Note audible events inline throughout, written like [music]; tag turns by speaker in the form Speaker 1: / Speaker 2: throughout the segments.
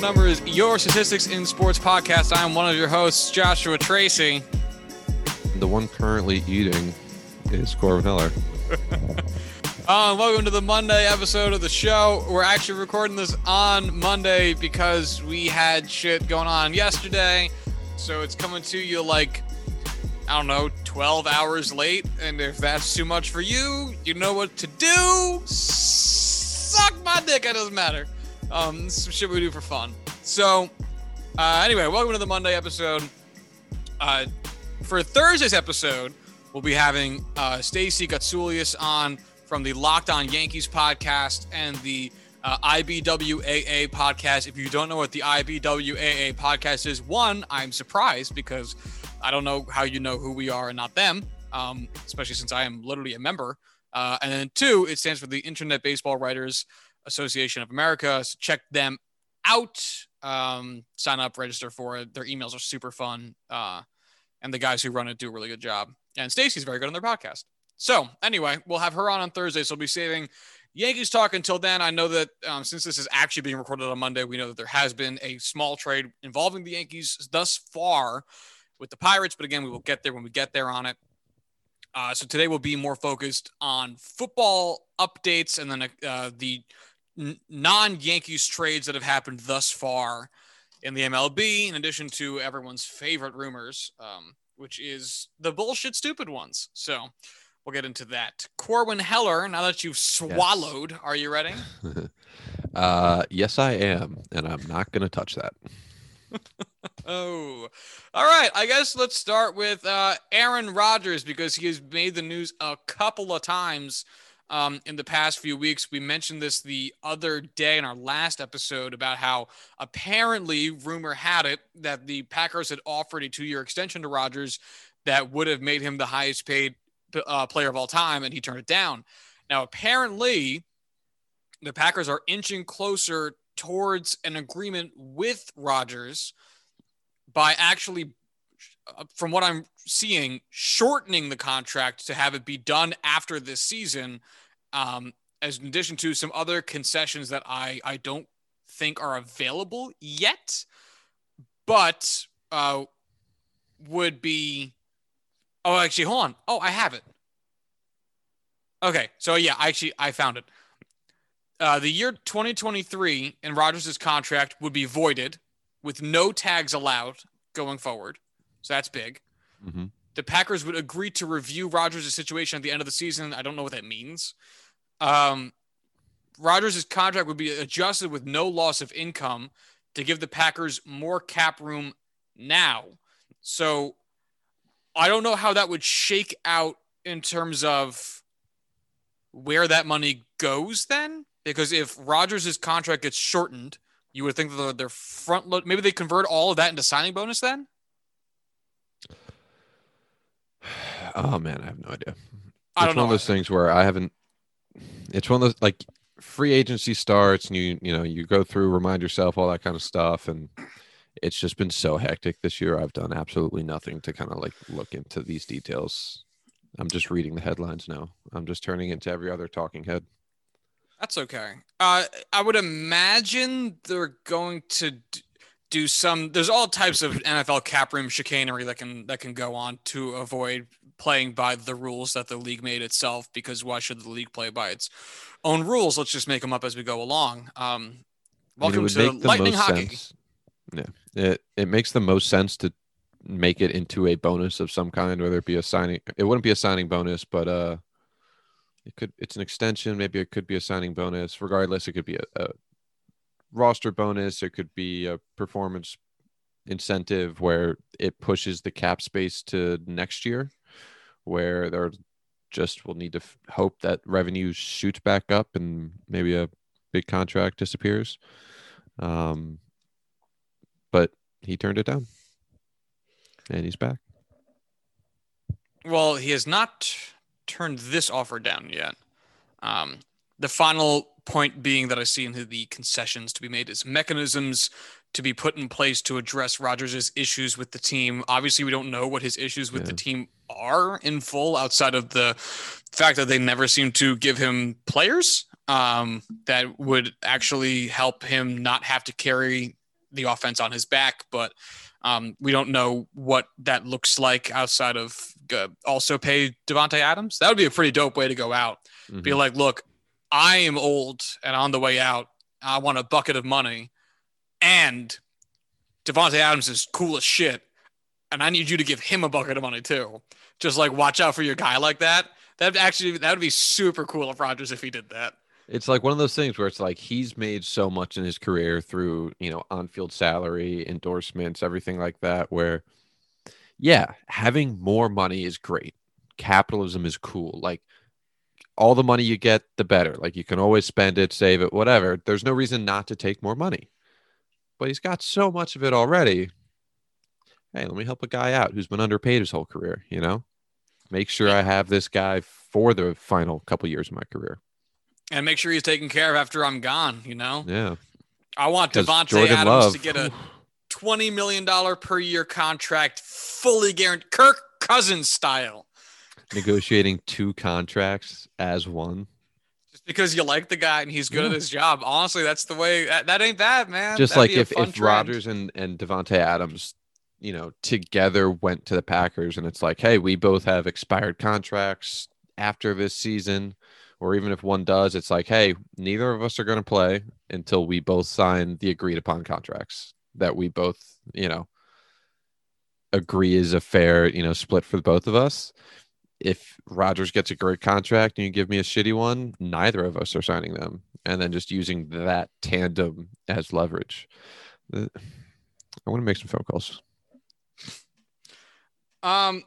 Speaker 1: the numbers, your statistics in sports podcast. I'm one of your hosts, Joshua Tracy.
Speaker 2: The one currently eating is Corwin Heller. [laughs]
Speaker 1: Uh, welcome to the Monday episode of the show. We're actually recording this on Monday because we had shit going on yesterday. So it's coming to you like, I don't know, 12 hours late. And if that's too much for you, you know what to do. Suck my dick. It doesn't matter. Um, some shit we do for fun. So, uh, anyway, welcome to the Monday episode. Uh, for Thursday's episode, we'll be having uh, Stacey Gotsulias on from the Locked On Yankees podcast and the uh, IBWAA podcast. If you don't know what the IBWAA podcast is, one, I'm surprised because I don't know how you know who we are and not them, um, especially since I am literally a member. Uh, and then two, it stands for the Internet Baseball Writers Association of America. So check them out. Um, sign up, register for it. Their emails are super fun. Uh, and the guys who run it do a really good job. And Stacey's very good on their podcast. So anyway, we'll have her on on Thursday. So we'll be saving Yankees talk until then. I know that um, since this is actually being recorded on Monday, we know that there has been a small trade involving the Yankees thus far with the Pirates. But again, we will get there when we get there on it. Uh, so today we'll be more focused on football updates and then uh, the n- non-Yankees trades that have happened thus far in the MLB, in addition to everyone's favorite rumors, um, which is the bullshit stupid ones. So we'll get into that. Corwin Heller, now that you've swallowed, yes. are you ready? [laughs]
Speaker 2: uh, yes, I am, and I'm not going to touch that. [laughs]
Speaker 1: oh, all right. I guess let's start with uh, Aaron Rodgers because he has made the news a couple of times um, in the past few weeks. We mentioned this the other day in our last episode about how apparently rumor had it that the Packers had offered a two-year extension to Rodgers that would have made him the highest paid uh, player of all time, and he turned it down. Now, apparently, the Packers are inching closer towards an agreement with Rodgers by actually, from what I'm seeing, shortening the contract to have it be done after this season. Um, as in addition to some other concessions that I I don't think are available yet, but uh, would be. Oh, actually, hold on. Oh, I have it. Okay, so yeah, actually, I found it. Uh, the year 2023 in Rodgers' contract would be voided with no tags allowed going forward. So that's big. Mm-hmm. The Packers would agree to review Rodgers' situation at the end of the season. I don't know what that means. Um, Rodgers' contract would be adjusted with no loss of income to give the Packers more cap room now. So I don't know how that would shake out in terms of where that money goes then. Because if Rodgers' contract gets shortened, you would think that their front load, maybe they convert all of that into signing bonus then?
Speaker 2: Oh, man, I have no idea. I it's one of those things where I haven't, it's one of those like free agency starts and you, you know, you go through, remind yourself, all that kind of stuff. And it's just been so hectic this year. I've done absolutely nothing to kind of like look into these details. I'm just reading the headlines now. I'm just turning into every other talking head.
Speaker 1: That's okay. Uh, I would imagine they're going to do some. There's all types of NFL cap room chicanery that can that can go on to avoid playing by the rules that the league made itself. Because why should the league play by its own rules? Let's just make them up as we go along. Um, welcome to Lightning Hockey.
Speaker 2: Sense. Yeah, it it makes the most sense to make it into a bonus of some kind, whether it be a signing. It wouldn't be a signing bonus, but uh it could it's an extension maybe it could be a signing bonus regardless it could be a, a roster bonus it could be a performance incentive where it pushes the cap space to next year where there just will need to f- hope that revenue shoots back up and maybe a big contract disappears. Um but he turned it down. And he's back.
Speaker 1: Well he has not turned this offer down yet. Um, the final point being that I see in the concessions to be made is mechanisms to be put in place to address Rodgers' issues with the team. Obviously, we don't know what his issues with yeah. the team are in full outside of the fact that they never seem to give him players. um, that would actually help him not have to carry the offense on his back. But um, we don't know what that looks like outside of uh, also pay Davante Adams. That would be a pretty dope way to go out.
Speaker 2: Mhm.
Speaker 1: Be like, look, I am old and on the way out. I want a bucket of money, and Davante Adams is cool as shit, and I need you to give him a bucket of money too. Just like watch out for your guy like that. That actually that would be super cool of Rodgers if he did that.
Speaker 2: It's like one of those things where it's like he's made so much in his career through, you know, on field salary, endorsements, everything like that. Where, yeah, having more money is great. Capitalism is cool. Like, all the money you get, the better. Like, you can always spend it, save it, whatever. There's no reason not to take more money. But he's got so much of it already. Hey, let me help a guy out who's been underpaid his whole career, you know? Make sure I have this guy for the final couple years of my career.
Speaker 1: And make sure he's taken care of after I'm gone, you know?
Speaker 2: Yeah.
Speaker 1: I want Davante
Speaker 2: Jordan
Speaker 1: Adams
Speaker 2: Love,
Speaker 1: to get a $20 million per year contract, fully guaranteed, Kirk Cousins style.
Speaker 2: Negotiating two contracts as one.
Speaker 1: Just because you like the guy and he's good at his job. Honestly, that's the way that, that ain't bad, man.
Speaker 2: Just
Speaker 1: That'd
Speaker 2: like if, if
Speaker 1: trend.
Speaker 2: Rodgers and, and Davante Adams, you know, together went to the Packers and it's like, hey, we both have expired contracts after this season. Or even if one does, it's like, hey, neither of us are going to play until we both sign the agreed upon contracts that we both, you know, agree is a fair, you know, split for both of us. If Rodgers gets a great contract and you give me a shitty one, neither of us are signing them. And then just using that tandem as leverage. Uh, I want to make some phone calls.
Speaker 1: Um,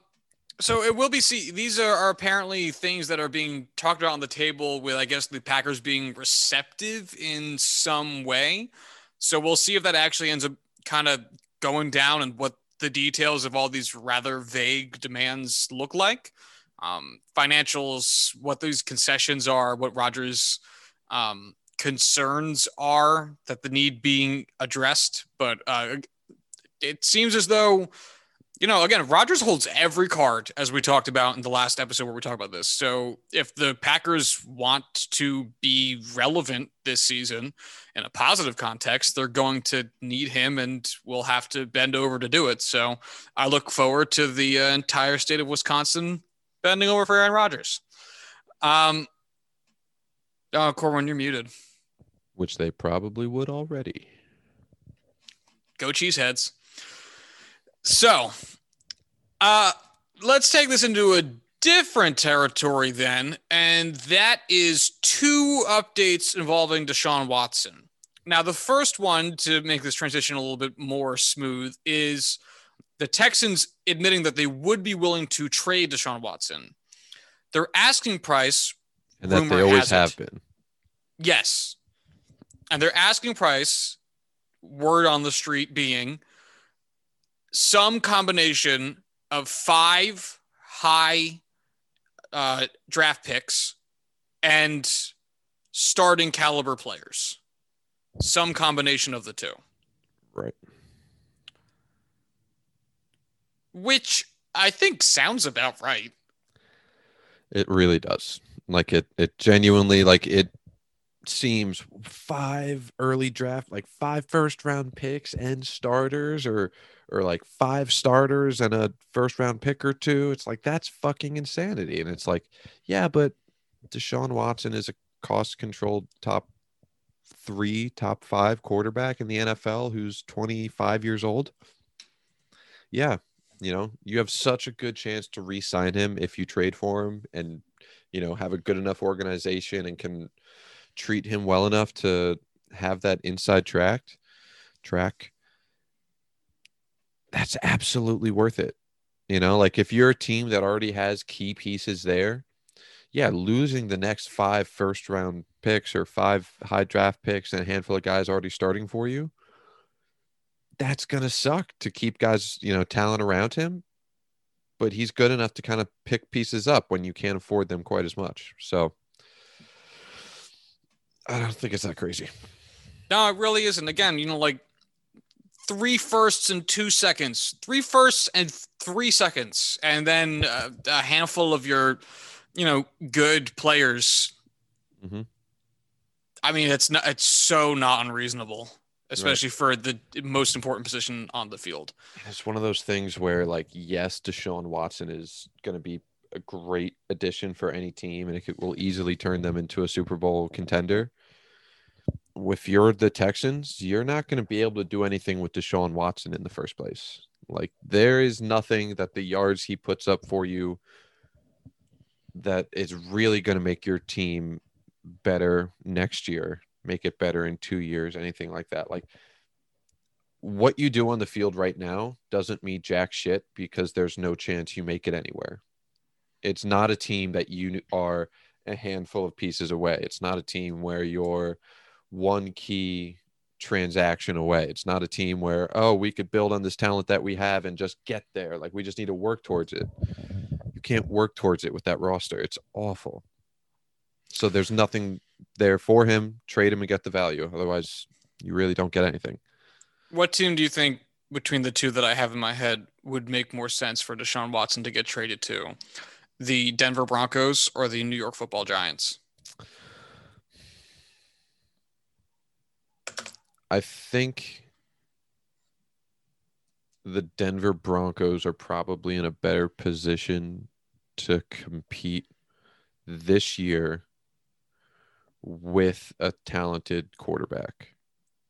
Speaker 1: so it will be see. These are, are apparently things that are being talked about on the table with, I guess, the Packers being receptive in some way. So we'll see if that actually ends up kind of going down and what the details of all these rather vague demands look like. Um, financials, what these concessions are, what Rodgers' um, concerns are that the need being addressed. But uh, it seems as though you know, again, Rodgers holds every card as we talked about in the last episode where we talked about this. So if the Packers want to be relevant this season in a positive context, they're going to need him and we'll have to bend over to do it. So I look forward to the uh, entire state of Wisconsin bending over for Aaron Rodgers. Um, oh, Corwin, you're muted.
Speaker 2: Which they probably would already.
Speaker 1: Go Cheeseheads. So, uh, let's take this into a different territory then, and that is two updates involving Deshaun Watson. Now, the first one to make this transition a little bit more smooth is the Texans admitting that they would be willing to trade Deshaun Watson. Their asking price,
Speaker 2: And that they always
Speaker 1: has it.
Speaker 2: have been.
Speaker 1: yes, and their asking price, word on the street being some combination of five high uh, draft picks and starting caliber players. Some combination of the two,
Speaker 2: Right.
Speaker 1: Which I think sounds about right.
Speaker 2: It really does. Like it it genuinely like it seems five early draft like five first round picks and starters or or like five starters and a first round pick or two. It's like that's fucking insanity. And it's like, yeah, but Deshaun Watson is a cost controlled top three, top five quarterback in the NFL who's 25 years old. Yeah, you know, you have such a good chance to re-sign him if you trade for him and you know have a good enough organization and can treat him well enough to have that inside track track that's absolutely worth it. You know like if you're a team that already has key pieces there yeah losing the next five first round picks or five high draft picks and a handful of guys already starting for you that's going to suck to keep guys you know talent around him but he's good enough to kind of pick pieces up when you can't afford them quite as much. So I don't think it's that crazy.
Speaker 1: No, it really isn't. Again, you know, like three firsts and two seconds, three firsts and three seconds, and then uh, a handful of your, you know, good players.
Speaker 2: Mhm.
Speaker 1: I mean, it's not. It's so not unreasonable, especially for the most important position on the field.
Speaker 2: It's one of those things where, like, yes, Deshaun Watson is going to be a great addition for any team, and it could, will easily turn them into a Super Bowl contender. If you're the Texans, you're not going to be able to do anything with Deshaun Watson in the first place. Like, there is nothing that the yards he puts up for you that is really going to make your team better next year, make it better in two years, anything like that. Like, what you do on the field right now doesn't mean jack shit because there's no chance you make it anywhere. It's not a team that you are a handful of pieces away. It's not a team where you're one key transaction away. It's not a team where, oh, we could build on this talent that we have and just get there. Like we just need to work towards it. You can't work towards it with that roster. It's awful. So there's nothing there for him. Trade him and get the value. Otherwise, you really don't get anything.
Speaker 1: What team do you think between the two that I have in my head would make more sense for Deshaun Watson to get traded to? The Denver Broncos or the New York Football Giants?
Speaker 2: I think the Denver Broncos are probably in a better position to compete this year with a talented quarterback.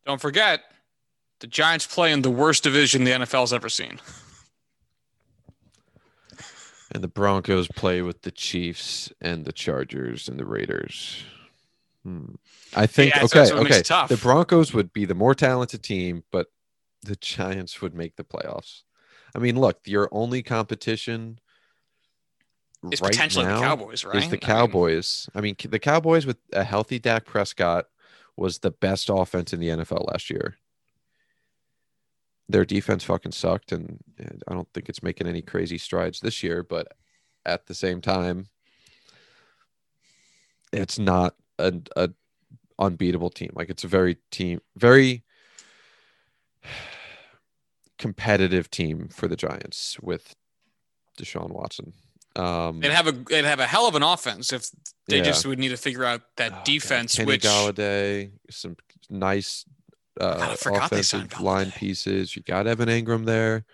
Speaker 1: Don't forget, the Giants play in the worst division the NFL's ever seen.
Speaker 2: And the Broncos play with the Chiefs and the Chargers and the Raiders. Hmm. I think
Speaker 1: Yeah,
Speaker 2: okay, okay. The Broncos would be the more talented team, but the Giants would make the playoffs. I mean, look, your only competition
Speaker 1: It's
Speaker 2: right
Speaker 1: potentially
Speaker 2: now
Speaker 1: the Cowboys, right?
Speaker 2: is the Cowboys. I mean, the Cowboys with a healthy Dak Prescott was the best offense in the NFL last year. Their defense fucking sucked, and, I don't think it's making any crazy strides this year. But at the same time, it's not a, a unbeatable team. Like it's a very team, very [sighs] competitive team for the Giants with Deshaun Watson. Um,
Speaker 1: They'd have a they'd have a hell of an offense if they
Speaker 2: Yeah.
Speaker 1: just would need to figure out that
Speaker 2: Oh, God,
Speaker 1: defense,
Speaker 2: Kenny
Speaker 1: which
Speaker 2: Golladay, some nice uh,
Speaker 1: God, I forgot they signed
Speaker 2: offensive line pieces. You got Evan Engram there,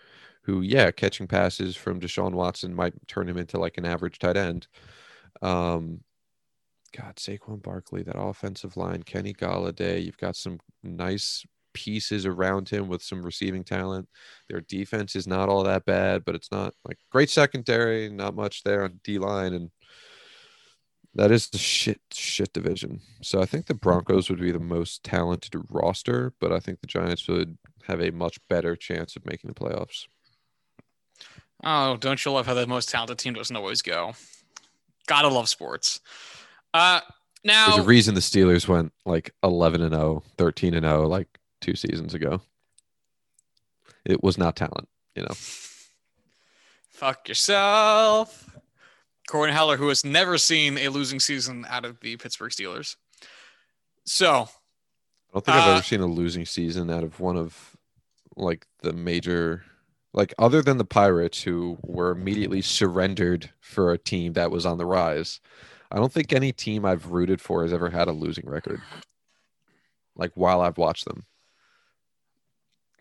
Speaker 2: who, yeah, catching passes from Deshaun Watson might turn him into like an average tight end. Um, God, Saquon Barkley, that offensive line, Kenny Golladay. You've got some nice pieces around him with some receiving talent. Their defense is not all that bad, but it's not like great secondary, not much there on D line, and that is the shit shit division. So I think the Broncos would be the most talented roster, but I think the Giants would have a much better chance of making the playoffs.
Speaker 1: oh, don't you love how the most talented team doesn't always go? Gotta love sports. Uh, now
Speaker 2: There's a reason the Steelers went like 11 and 0, 13 and 0 like two seasons ago. It was not talent, you know.
Speaker 1: fuck yourself. Corey Heller, who has never seen a losing season out of the Pittsburgh Steelers. So
Speaker 2: I don't think I've
Speaker 1: Uh,
Speaker 2: ever seen a losing season out of one of like the major like other than the Pirates who were immediately surrendered for a team that was on the rise. I don't think any team I've rooted for has ever had a losing record. Like while I've watched them.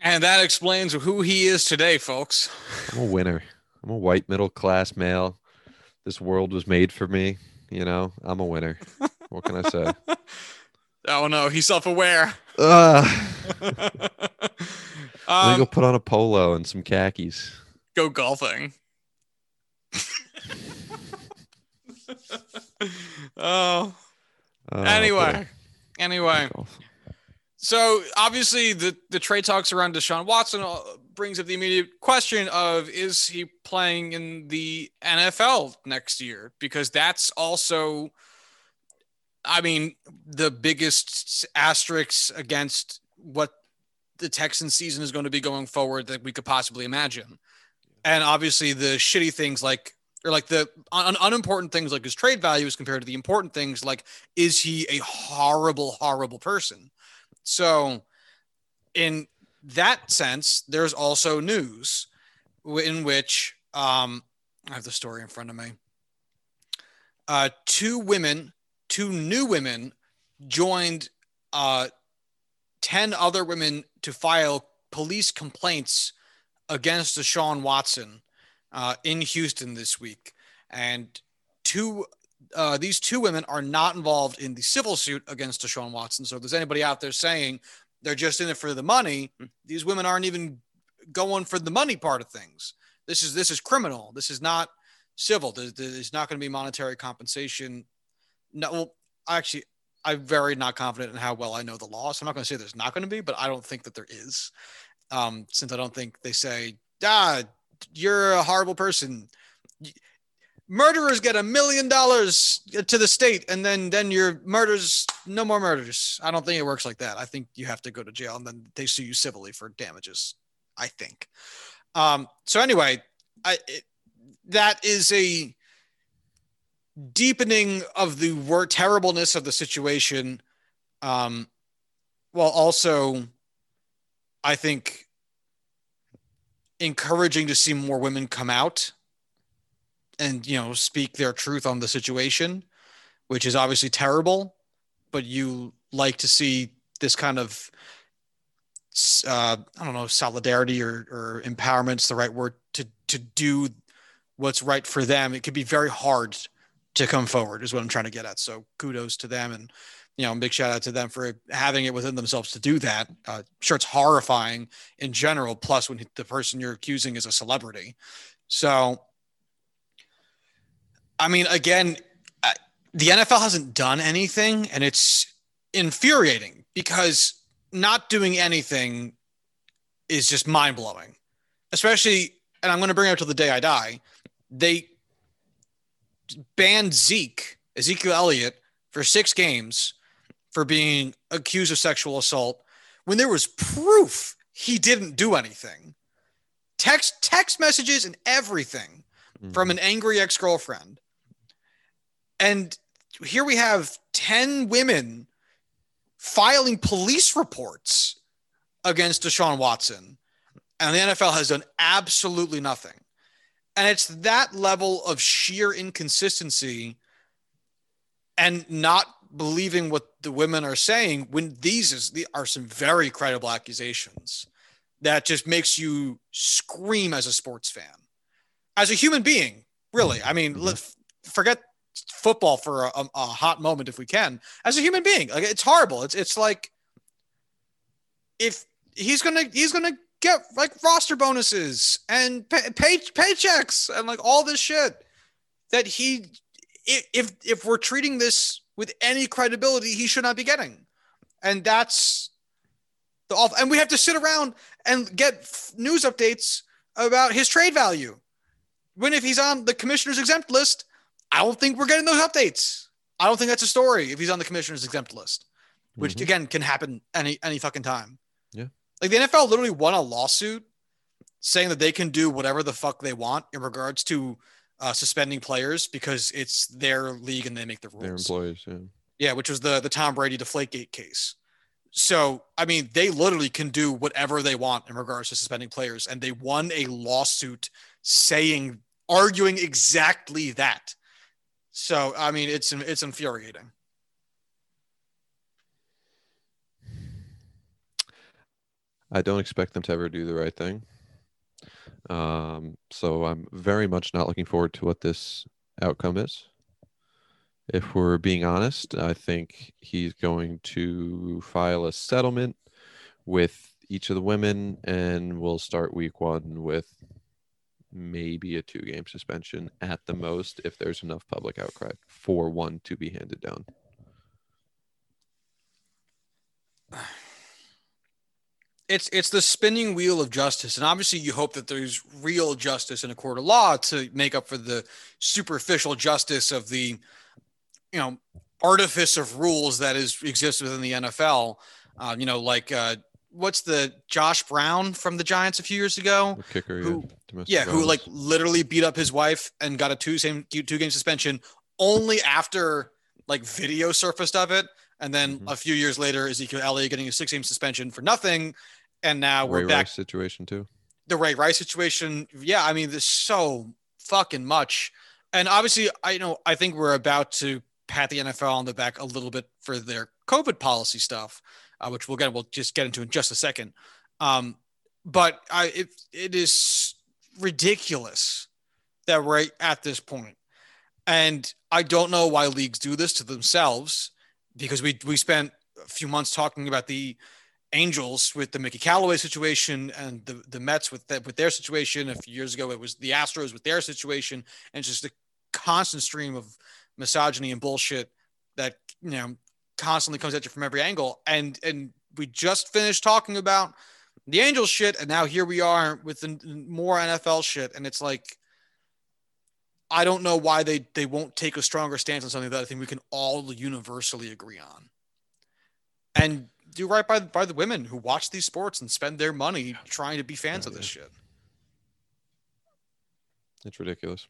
Speaker 1: And that explains who he is today, folks.
Speaker 2: I'm a winner. I'm a white middle class male. This world was made for me, you know. I'm a winner. What can I say? [laughs]
Speaker 1: Oh no, he's self-aware. [laughs]
Speaker 2: Me
Speaker 1: um,
Speaker 2: go put on a polo and some khakis.
Speaker 1: go golfing. [laughs] oh,
Speaker 2: Oh,
Speaker 1: anyway, anyway.
Speaker 2: Golf.
Speaker 1: So obviously, the the trade talks around Deshaun Watson uh, brings up the immediate question of is he playing in the NFL next year? Because that's also, I mean, the biggest asterisk against what the Texans season is going to be going forward that we could possibly imagine. And obviously, the shitty things like or like the un- unimportant things like his trade value is compared to the important things like is he a horrible horrible person so in that sense there's also news in which um i have the story in front of me uh two women two new women joined uh, 10 other women to file police complaints against Deshaun Watson uh, in Houston this week. And two, uh, these two women are not involved in the civil suit against Deshaun Watson. So if there's anybody out there saying they're just in it for the money, these women aren't even going for the money part of things. This is this is criminal. This is not civil. There's, there's not going to be monetary compensation. No, well, actually, I'm very not confident in how well I know the law. So I'm not going to say there's not going to be, but I don't think that there is. Um, since I don't think they say, ah, you're a horrible person. Murderers get a million dollars to the state, and then then your murders, no more murders. I don't think it works like that. I think you have to go to jail, and then they sue you civilly for damages. I think. Um, so anyway, I, it, that is a deepening of the word terribleness of the situation. Um, while also, I think, encouraging to see more women come out and you know speak their truth on the situation, which is obviously terrible. But you like to see this kind of uh, I don't know, solidarity or, or empowerment's the right word to to do what's right for them. It could be very hard to come forward, is what I'm trying to get at. So kudos to them, and you know, big shout out to them for having it within themselves to do that. Uh, sure, it's horrifying in general. Plus, when the person you're accusing is a celebrity, so I mean, again, the NFL hasn't done anything, and it's infuriating because not doing anything is just mind blowing, especially. And I'm going to bring it up to the day I die. They banned Zeke, Ezekiel Elliott, for six games for being accused of sexual assault when there was proof he didn't do anything. Text text messages and everything mm-hmm. from an angry ex-girlfriend. And here we have 10 women filing police reports against Deshaun Watson. And the NFL has done absolutely nothing. And it's that level of sheer inconsistency and not believing what the women are saying when these is, are some very credible accusations that just makes you scream as a sports fan, as a human being, really. I mean, mm-hmm. forget football for a, a, hot moment if we can as a human being. Like it's horrible. It's it's like if he's gonna he's gonna get like roster bonuses and pay, pay paychecks and like all this shit that he if if we're treating this with any credibility he should not be getting. And that's the off and we have to sit around and get news updates about his trade value. When if he's on the commissioner's exempt list I don't think we're getting those updates. I don't think that's a story if he's on the commissioner's exempt list, which mm-hmm. again can happen any any fucking time.
Speaker 2: Yeah.
Speaker 1: Like the NFL literally won a lawsuit saying that they can do whatever the fuck they want in regards to uh, suspending players because it's their league and they make the rules.
Speaker 2: Their employees, yeah.
Speaker 1: Yeah, which was the the Tom Brady Deflategate case. So, I mean, they literally can do whatever they want in regards to suspending players, and they won a lawsuit saying, arguing exactly that. So I mean, it's it's infuriating.
Speaker 2: I don't expect them to ever do the right thing. Um, so I'm very much not looking forward to what this outcome is. If we're being honest, I think he's going to file a settlement with each of the women, and we'll start week one with maybe a two game suspension at the most if there's enough public outcry for one to be handed down.
Speaker 1: It's it's the spinning wheel of justice, and obviously you hope that there's real justice in a court of law to make up for the superficial justice of the, you know, artifice of rules that is exists within the NFL. Uh, you know, like uh, what's the Josh Brown from the Giants a few years ago?
Speaker 2: The kicker,
Speaker 1: who, yeah, yeah who like literally beat up his wife and got a two same two game suspension only after like video surfaced of it, and then mm-hmm. a few years later, Ezekiel Elliott getting a six game suspension for nothing, and now
Speaker 2: Ray
Speaker 1: we're back
Speaker 2: Rice situation too.
Speaker 1: The Ray Rice situation, yeah, I mean, there's so fucking much, and obviously, I know I think we're about to pat the NFL on the back a little bit for their COVID policy stuff, uh, which we'll get we'll just get into in just a second. Um, but I it, it is ridiculous that we're at this point. And I don't know why leagues do this to themselves because we we spent a few months talking about the Angels with the Mickey Callaway situation and the, the Mets with the, with their situation. A few years ago, it was the Astros with their situation, and just a constant stream of misogyny and bullshit that you know constantly comes at you from every angle. And and we just finished talking about the Angels shit, and now here we are with the more NFL shit, and it's like I don't know why they they won't take a stronger stance on something that I think we can all universally agree on, and do right by by the women who watch these sports and spend their money trying to be fans
Speaker 2: Yeah,
Speaker 1: of this
Speaker 2: yeah.
Speaker 1: shit.
Speaker 2: It's ridiculous.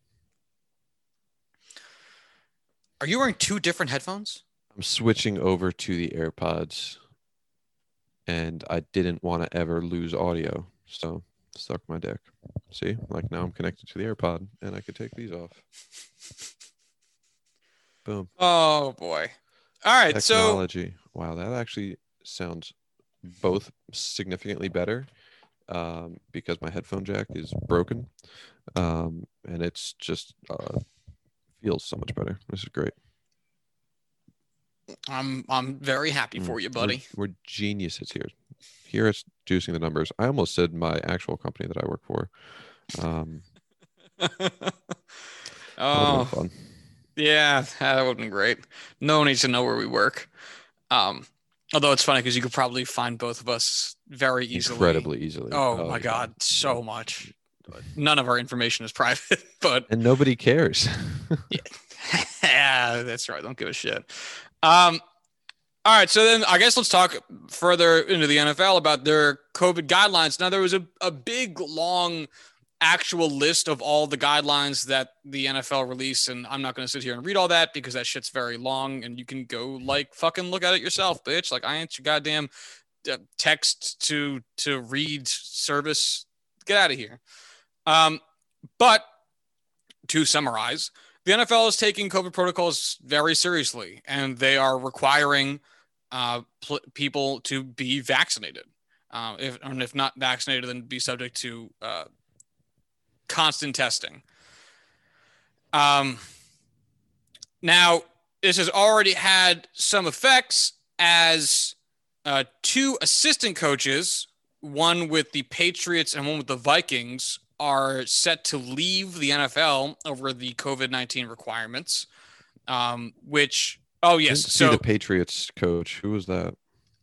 Speaker 1: Are you wearing two different headphones?
Speaker 2: I'm switching over to the AirPods, and I didn't want to ever lose audio, so stuck my dick. See, like now I'm connected to the AirPod, and I could take these off. Boom.
Speaker 1: Oh boy! All right, so
Speaker 2: Technology. wow, that actually sounds both significantly better um, because my headphone jack is broken, um, and it's just uh, feels so much better. This is great.
Speaker 1: I'm I'm very happy
Speaker 2: Mm,
Speaker 1: for you,
Speaker 2: we're-
Speaker 1: buddy.
Speaker 2: We're, geniuses here. Here it's juicing the numbers. I almost said my actual company that I work for. Um, [laughs] that would've been
Speaker 1: oh yeah, that would have been great. No one needs to know where we work. Um, although it's funny because you could probably find both of us very easily.
Speaker 2: incredibly easily.
Speaker 1: Oh, my
Speaker 2: yeah.
Speaker 1: god, so much. None of our information is [laughs] private, but
Speaker 2: And nobody cares. [laughs]
Speaker 1: yeah, that's right. Don't give a shit. Um, all right. So then I guess let's talk further into the NFL about their COVID guidelines. Now, there was a, a big, long, actual list of all the guidelines that the NFL released. And I'm not going to sit here and read all that because that shit's very long and you can go like fucking look at it yourself, bitch. Like I ain't your goddamn uh, text to, to read service. Get out of here. Um, but to summarize, the NFL is taking COVID protocols very seriously, and they are requiring uh, pl- people to be vaccinated. Uh, if and if not vaccinated, then be subject to uh, constant testing. Um, now, this has already had some effects as uh, two assistant coaches, one with the Patriots and one with the Vikings, are set to leave the NFL over the COVID 19 requirements. Um, which, oh, yes.
Speaker 2: See
Speaker 1: So
Speaker 2: the Patriots coach. Who was that?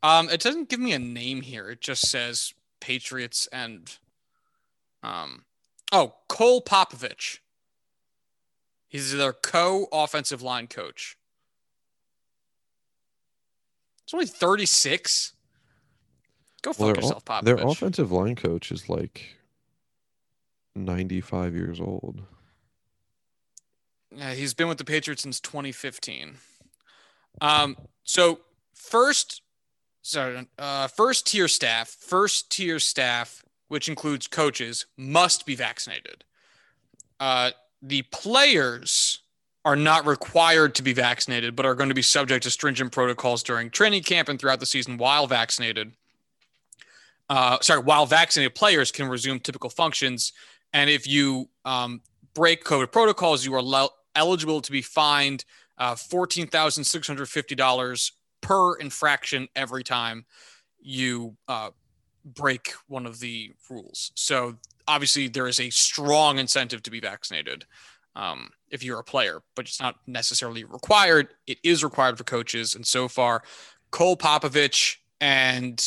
Speaker 1: um, it doesn't give me a name here. It just says Patriots and, um, oh, Cole Popovich. He's their co offensive line coach. It's only 36. Go fuck
Speaker 2: Well,
Speaker 1: yourself, Popovich.
Speaker 2: their offensive line coach is like 95 years old.
Speaker 1: Yeah, he's been with the Patriots since 2015. Um, so first, sorry, uh, first tier staff, first tier staff, which includes coaches, must be vaccinated. Uh, the players are not required to be vaccinated, but are going to be subject to stringent protocols during training camp and throughout the season while vaccinated. Uh, sorry, while vaccinated players can resume typical functions. And if you um, break COVID protocols, you are le- eligible to be fined uh, $14,650 per infraction every time you uh, break one of the rules. So obviously, there is a strong incentive to be vaccinated um, if you're a player, but it's not necessarily required. It is required for coaches. And so far, Cole Popovich and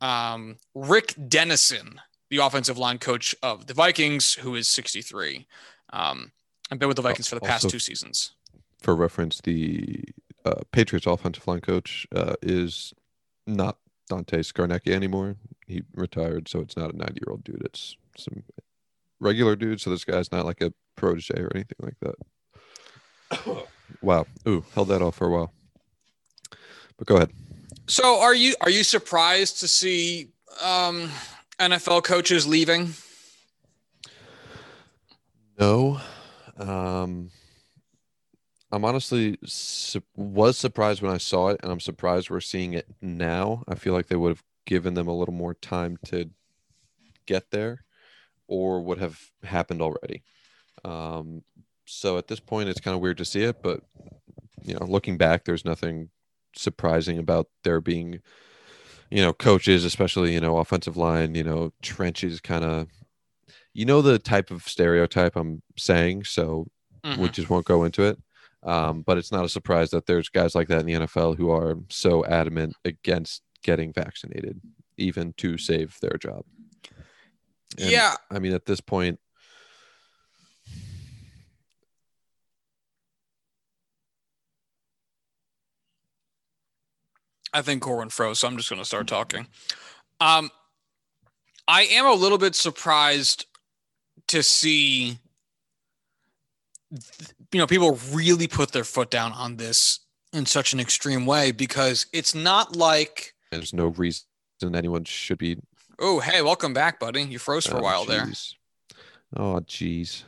Speaker 1: um, Rick Dennison, the offensive line coach of the Vikings, who is 63. Um, I've been with the Vikings for the past
Speaker 2: Also-
Speaker 1: two seasons.
Speaker 2: For reference, the uh, Patriots offensive line coach uh, is not Dante Scarnecchia anymore. He retired, so it's not a 90 year old dude. It's some regular dude. So this guy's not like a protege or anything like that. [coughs] wow. Ooh, held that off for a while. But go ahead.
Speaker 1: So are you are you surprised to see um, NFL coaches leaving?
Speaker 2: No. Um, I'm honestly su- was surprised when I saw it, and I'm surprised we're seeing it now. I feel like they would have given them a little more time to get there, or would have happened already. Um, so at this point, it's kind of weird to see it, but you know, looking back, there's nothing surprising about there being, you know, coaches, especially you know, offensive line, you know, trenches, kind of. You know the type of stereotype I'm saying, so
Speaker 1: Mhm.
Speaker 2: we just won't go into it. Um, but it's not a surprise that there's guys like that in the NFL who are so adamant against getting vaccinated, even to save their job. And,
Speaker 1: yeah,
Speaker 2: I mean, at this point,
Speaker 1: I think Corwin froze, so I'm just going to start talking. Um, I am a little bit surprised to see, you know, people really put their foot down on this in such an extreme way because it's not like,
Speaker 2: there's no reason anyone should be.
Speaker 1: oh, hey, welcome back, buddy. You froze for a
Speaker 2: oh,
Speaker 1: while there.
Speaker 2: Oh, jeez.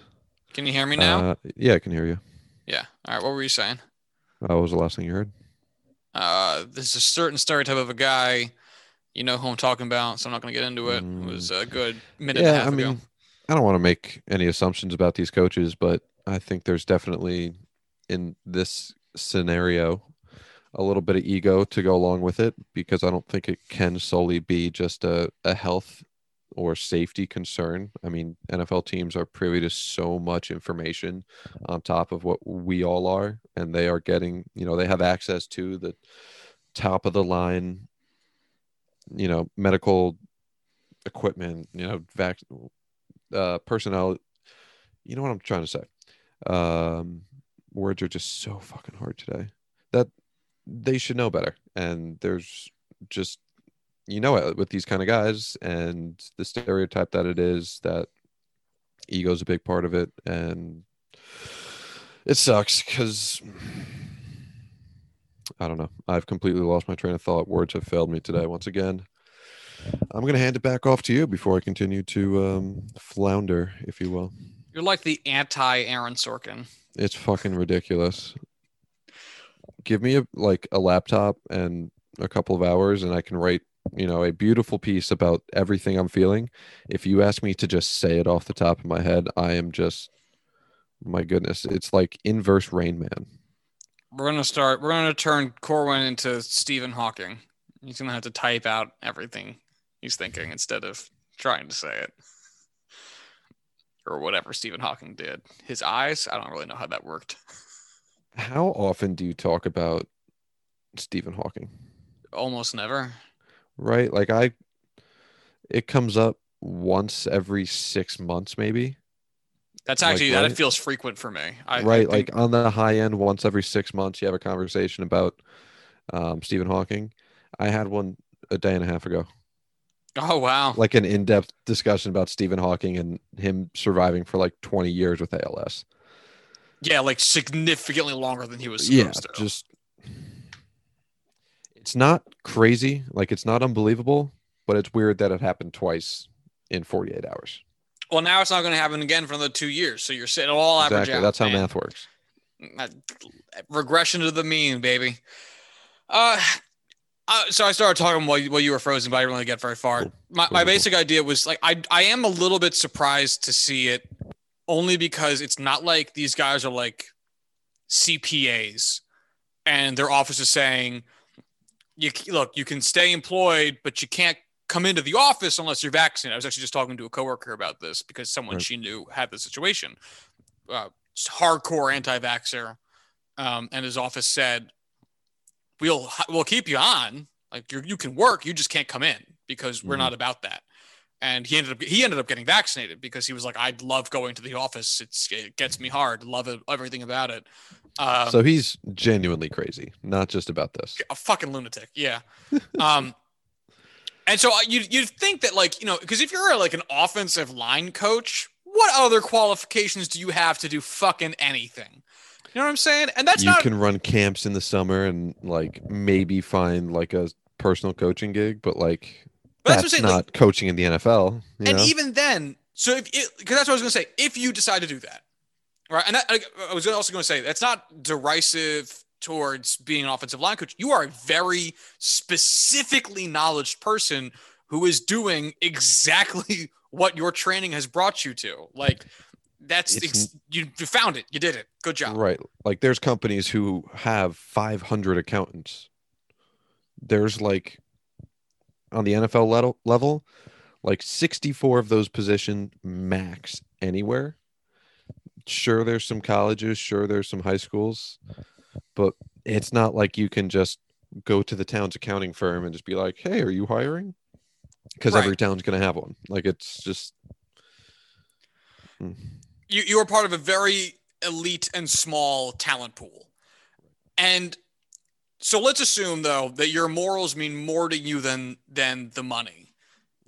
Speaker 1: Can you hear me now?
Speaker 2: Uh, yeah, I can hear you.
Speaker 1: yeah. All right. What were you saying?
Speaker 2: Uh, what was the last thing you heard?
Speaker 1: Uh, there's a certain stereotype of a guy, you know who I'm talking about, so I'm not going to get into it. It was a good minute and a
Speaker 2: yeah,
Speaker 1: half
Speaker 2: I mean,
Speaker 1: ago.
Speaker 2: I don't want to make any assumptions about these coaches, but I think there's definitely in this scenario a little bit of ego to go along with it because I don't think it can solely be just a, a health or safety concern. I mean, NFL teams are privy to so much information on top of what we all are, and they are getting, you know, they have access to the top of the line, you know, medical equipment, you know, vac- uh, personnel. You know what I'm trying to say? Um, words are just so fucking hard today. That they should know better, and there's just you know it with these kind of guys, and the stereotype that it is that ego's a big part of it, and it sucks because I don't know. I've completely lost my train of thought. Words have failed me today once again. I'm going to hand it back off to you before I continue to um, flounder, if you will.
Speaker 1: You're like the anti Aaron Sorkin.
Speaker 2: It's fucking ridiculous. Give me a like a laptop and a couple of hours, and I can write, you know, a beautiful piece about everything I'm feeling. If you ask me to just say it off the top of my head, I am just, my goodness, it's like inverse Rain Man.
Speaker 1: We're gonna start. We're gonna turn Corwin into Stephen Hawking. He's gonna have to type out everything he's thinking instead of trying to say it, or whatever Stephen Hawking did. His eyes. I don't really know how that worked.
Speaker 2: How often do you talk about Stephen Hawking?
Speaker 1: Almost never.
Speaker 2: Right? Like I, it comes up once every six months, maybe.
Speaker 1: That's
Speaker 2: Like,
Speaker 1: actually that
Speaker 2: right?
Speaker 1: feels frequent for me. I, I
Speaker 2: right
Speaker 1: think-
Speaker 2: like on the high end once every six months you have a conversation about um, stephen hawking i had one a day and a half ago
Speaker 1: oh wow.
Speaker 2: like an in-depth discussion about stephen hawking and him surviving for like 20 years with als
Speaker 1: Yeah, like significantly longer than he was
Speaker 2: yeah
Speaker 1: to.
Speaker 2: just it's not crazy like it's not unbelievable but it's weird that it happened twice in 48 hours
Speaker 1: well, now it's not going to happen again for another two years. So you're saying it'll all average
Speaker 2: exactly
Speaker 1: out.
Speaker 2: that's how
Speaker 1: man.
Speaker 2: math works
Speaker 1: regression to the mean, baby. Uh, uh, so I started talking while you, while you were frozen, but I didn't really get very far. My, my basic idea was like I I am a little bit surprised to see it, only because it's not like these guys are like CPAs, and their office is saying, you look, you can stay employed, but you can't come into the office unless you're vaccinated. I was actually just talking to a coworker about this because someone
Speaker 2: Right.
Speaker 1: she knew had the situation. Uh, hardcore anti-vaxxer, um, and his office said, "We'll we'll keep you on. Like you you can work, you just can't come in because we're
Speaker 2: Mhm.
Speaker 1: not about that." And he ended up he ended up getting vaccinated because he was like, "I love going to the office. It's it gets me hard. Love it, everything about it." Um,
Speaker 2: so he's genuinely crazy not just about this
Speaker 1: a fucking lunatic. Yeah. Um, [laughs] and so you you'd think that like you know because if you're like an offensive line coach, what other qualifications do you have to do fucking anything? You know what I'm saying? And that's
Speaker 2: you
Speaker 1: not
Speaker 2: can run camps in the summer and like maybe find like a personal coaching gig, but like
Speaker 1: But that's
Speaker 2: that's, not
Speaker 1: like-
Speaker 2: coaching in the NFL. You
Speaker 1: and
Speaker 2: know?
Speaker 1: even then. So if because that's what I was gonna say. If you decide to do that, right? And that, I, I was also going to say that's not derisive towards being an offensive line coach. You are a very specifically knowledge person who is doing exactly [laughs] what your training has brought you to. Like that's ex- you, you found it. You did it. Good job.
Speaker 2: Right. Like there's companies who have 500 accountants. There's like on the NFL level, level like 64 of those position max anywhere. Sure there's some colleges, sure there's some high schools, but it's not like you can just go to the town's accounting firm and just be like, "Hey, are you hiring?" Cuz
Speaker 1: Right.
Speaker 2: every town's going to have one. Like it's just mm.
Speaker 1: you you are part of a very elite and small talent pool. And so let's assume though that your morals mean more to you than than the money,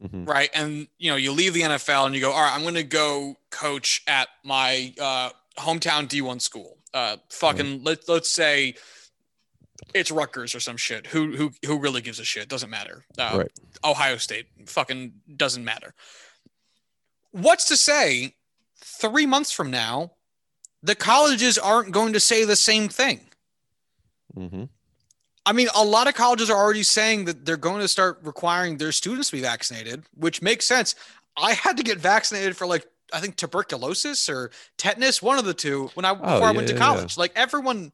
Speaker 2: mhm.
Speaker 1: right? And you know, you leave the NFL and you go, "All right, I'm going to go coach at my uh, hometown D1 school." Uh fucking let let's say it's Rutgers or some shit. Who who who really gives a shit? Doesn't matter. Uh,
Speaker 2: Right.
Speaker 1: Ohio State fucking doesn't matter. What's to say three months from now, the colleges aren't going to say the same thing?
Speaker 2: Mhm.
Speaker 1: I mean, a lot of colleges are already saying that they're going to start requiring their students to be vaccinated, which makes sense. I had to get vaccinated for like I think tuberculosis or tetanus, one of the two, when I oh, before I went
Speaker 2: yeah,
Speaker 1: to
Speaker 2: yeah,
Speaker 1: college. Like everyone,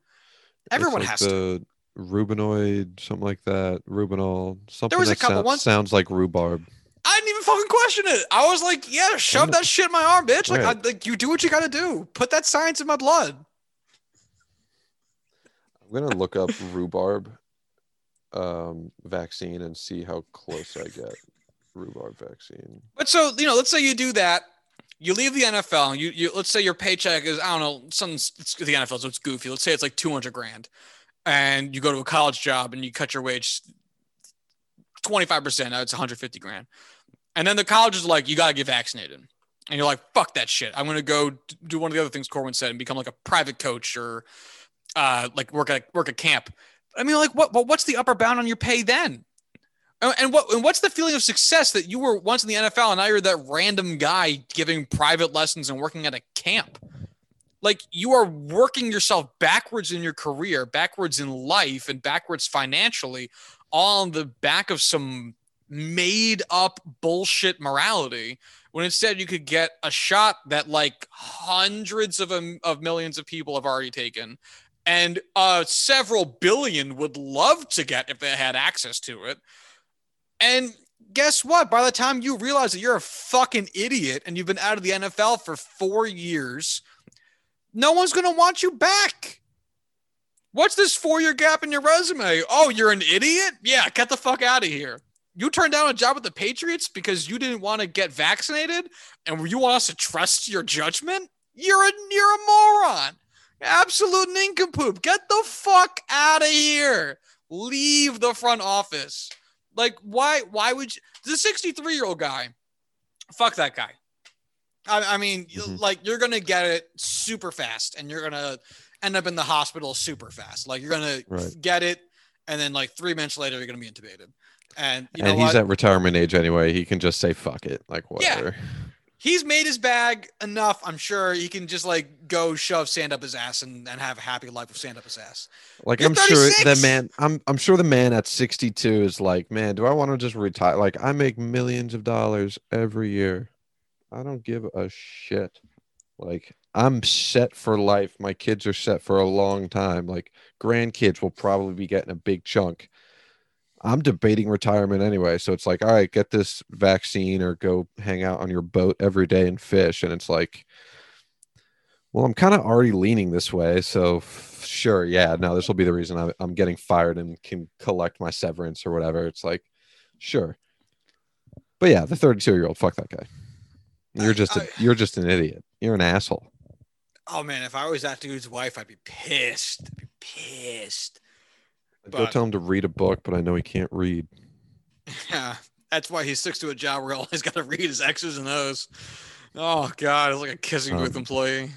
Speaker 1: everyone
Speaker 2: like
Speaker 1: has to.
Speaker 2: Rubinoid, something like that. Rubinol, something There
Speaker 1: was a
Speaker 2: that
Speaker 1: couple
Speaker 2: sound-
Speaker 1: ones-
Speaker 2: sounds like rhubarb.
Speaker 1: I didn't even fucking question it. I was like, yeah, shove that shit in my arm, bitch. Like,
Speaker 2: Right.
Speaker 1: I, like you do what you got to do. Put that science in my blood.
Speaker 2: I'm gonna look up rhubarb um, vaccine and see how close I get. Rhubarb vaccine.
Speaker 1: But so you know, let's say you do that. You leave the NFL. You you let's say your paycheck is I don't know some it's the NFL so it's goofy. Let's say it's like two hundred grand, and you go to a college job and you cut your wage twenty five percent. Now it's one hundred fifty grand, and then the college is like you got to get vaccinated, and you're like fuck that shit. I'm gonna go do one of the other things Corwin said and become like a private coach or uh like work at work at camp. I mean, like what? What's the upper bound on your pay then? And what and what's the feeling of success that you were once in the NFL and now you're that random guy giving private lessons and working at a camp? Like you are working yourself backwards in your career, backwards in life, and backwards financially, all on the back of some made up bullshit morality. When instead you could get a shot that like hundreds of um, of millions of people have already taken, and uh, several billion would love to get if they had access to it. And guess what? By the time you realize that you're a fucking idiot and you've been out of the NFL for four years, no one's going to want you back. What's this four year gap in your resume? Oh, you're an idiot? Yeah, get the fuck out of here. You turned down a job with the Patriots because you didn't want to get vaccinated and you want us to trust your judgment? You're a, you're a moron. Absolute nincompoop. Get the fuck out of here. Leave the front office. Like, why? Why would you? The 63 year old guy, fuck that guy. I, I mean,
Speaker 2: Mhm.
Speaker 1: like, you're gonna get it super fast, and you're gonna end up in the hospital super fast. Like, you're gonna get it, and then like three minutes later, you're gonna be intubated. And you
Speaker 2: and he's
Speaker 1: what?
Speaker 2: at retirement age anyway. He can just say fuck it, like
Speaker 1: Yeah. He's made his bag enough. I'm sure he can just like go shove sand up his ass and, and have a happy life with sand up his ass.
Speaker 2: Like
Speaker 1: You're
Speaker 2: I'm sure the man. I'm I'm sure the man at 62 is like, man, do I want to just retire? Like I make millions of dollars every year. I don't give a shit. Like I'm set for life. My kids are set for a long time. Like grandkids will probably be getting a big chunk. I'm debating retirement anyway. So it's like, all right, get this vaccine or go hang out on your boat every day and fish. And it's like, well, I'm kind of already leaning this way. So f- sure, yeah, no, this will be the reason I'm, I'm getting fired and can collect my severance or whatever. It's like, sure. But yeah, the 32 year old, fuck that guy. You're just a, you're just an idiot. You're an asshole.
Speaker 1: Oh man, if I was that dude's wife, I'd be pissed. I'd be pissed.
Speaker 2: Go
Speaker 1: But-
Speaker 2: tell him to read a book, but I know he can't read. [laughs]
Speaker 1: Yeah, that's why he sticks to a job where he's got to read his X's and O's. Oh god, it's like a kissing booth
Speaker 2: Um,
Speaker 1: employee.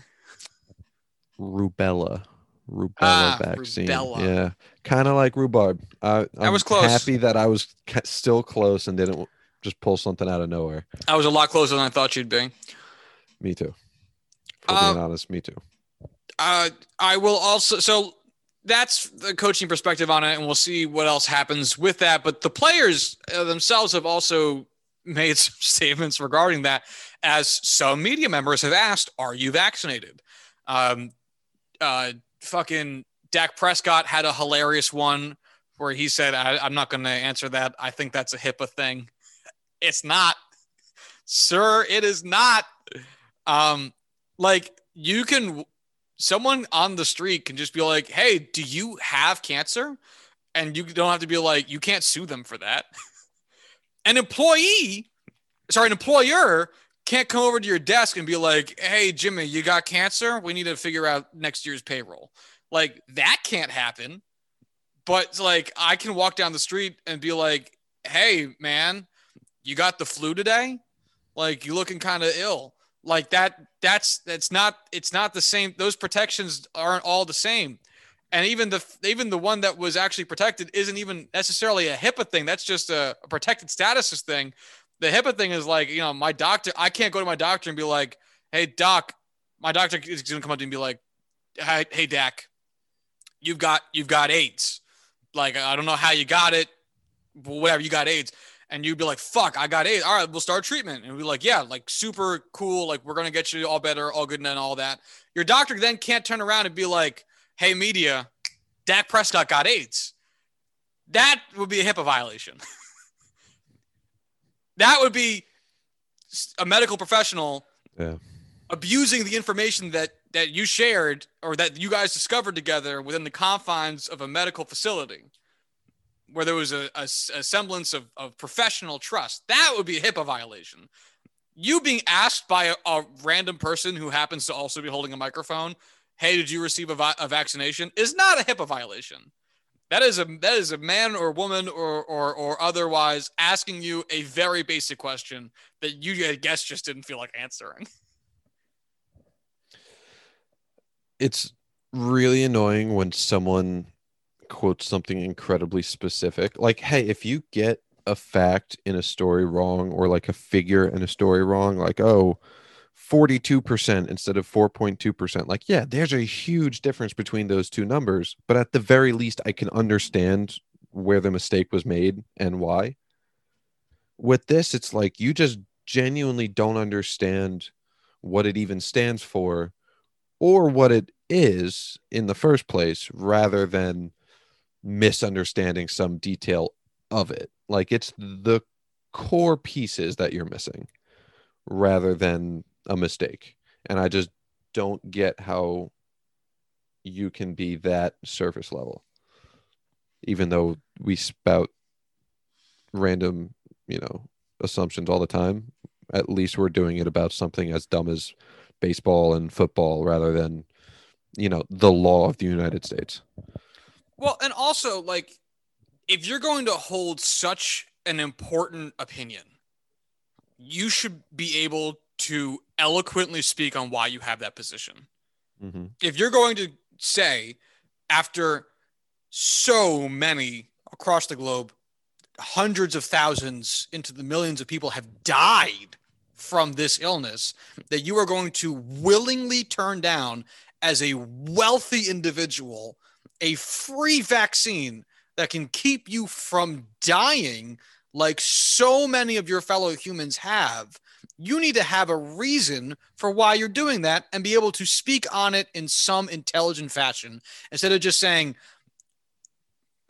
Speaker 2: Rubella. Rubella
Speaker 1: Ah,
Speaker 2: vaccine.
Speaker 1: rubella.
Speaker 2: Yeah. Kind of like rhubarb. I, I'm
Speaker 1: was close.
Speaker 2: happy that I was still close and didn't just pull something out of nowhere.
Speaker 1: I was a lot closer than I thought you'd be.
Speaker 2: Me too. For
Speaker 1: Uh,
Speaker 2: being honest, me too.
Speaker 1: uh, I will also so that's the coaching perspective on it, and we'll see what else happens with that. But the players uh, themselves have also made [laughs] some statements regarding that, as some media members have asked, "Are you vaccinated?" Um, uh, fucking Dak Prescott had a hilarious one where he said, I, "I'm not going to answer that. I think that's a HIPAA thing." It's not, [laughs] sir. It is not. Um, like you can someone on the street can just be like, "Hey, do you have cancer?" And you don't have to be like, you can't sue them for that. [laughs] an employee, sorry, an employer can't come over to your desk and be like, "Hey, Jimmy, you got cancer? We need to figure out next year's payroll." Like that can't happen. But like I can walk down the street and be like, "Hey, man, you got the flu today? Like you looking kind of ill." Like that that's that's not it's not the same those protections aren't all the same. And even the even the one that was actually protected isn't even necessarily a HIPAA thing. That's just a, a protected statuses thing. The HIPAA thing is like, you know, my doctor, I can't go to my doctor and be like, hey, doc, my doctor is going to come up to me and be like, hey, hey, you've got, you've got AIDS. Like, I don't know how you got it, whatever, you got AIDS and you'd be like, fuck, I got AIDS. All right, we'll start treatment. And we'd be like, yeah, like super cool. Like, we're going to get you all better, all good, and all that. Your doctor then can't turn around and be like, hey, media, Dak Prescott got AIDS. That would be a HIPAA violation. [laughs] that would be a medical professional
Speaker 2: Yeah.
Speaker 1: abusing the information that that you shared or that you guys discovered together within the confines of a medical facility where there was a, a, a semblance of, of professional trust. That would be a HIPAA violation. You being asked by a, a random person who happens to also be holding a microphone, "Hey, did you receive a, vi- a vaccination?" is not a HIPAA violation. That is a that is a man or woman or or or otherwise asking you a very basic question that you I guess just didn't feel like answering.
Speaker 2: It's really annoying when someone quotes something incredibly specific. Like, hey, if you get a fact in a story wrong or like a figure in a story wrong, like, oh, 42% instead of 4.2%. Like, yeah, there's a huge difference between those two numbers, but at the very least, I can understand where the mistake was made and why. With this, it's like you just genuinely don't understand what it even stands for or what it is in the first place rather than misunderstanding some detail of it. Like it's the core pieces that you're missing rather than a mistake. And I just don't get how you can be that surface level. Even though we spout random, you know, assumptions all the time, at least we're doing it about something as dumb as baseball and football rather than, you know, the law of the United States.
Speaker 1: Well, and also like if you're going to hold such an important opinion, you should be able to eloquently speak on why you have that position.
Speaker 2: Mm-hmm.
Speaker 1: If you're going to say after so many across the globe, hundreds of thousands into the millions of people have died from this illness, that you are going to willingly turn down as a wealthy individual a free vaccine that can keep you from dying like so many of your fellow humans have, you need to have a reason for why you're doing that and be able to speak on it in some intelligent fashion instead of just saying,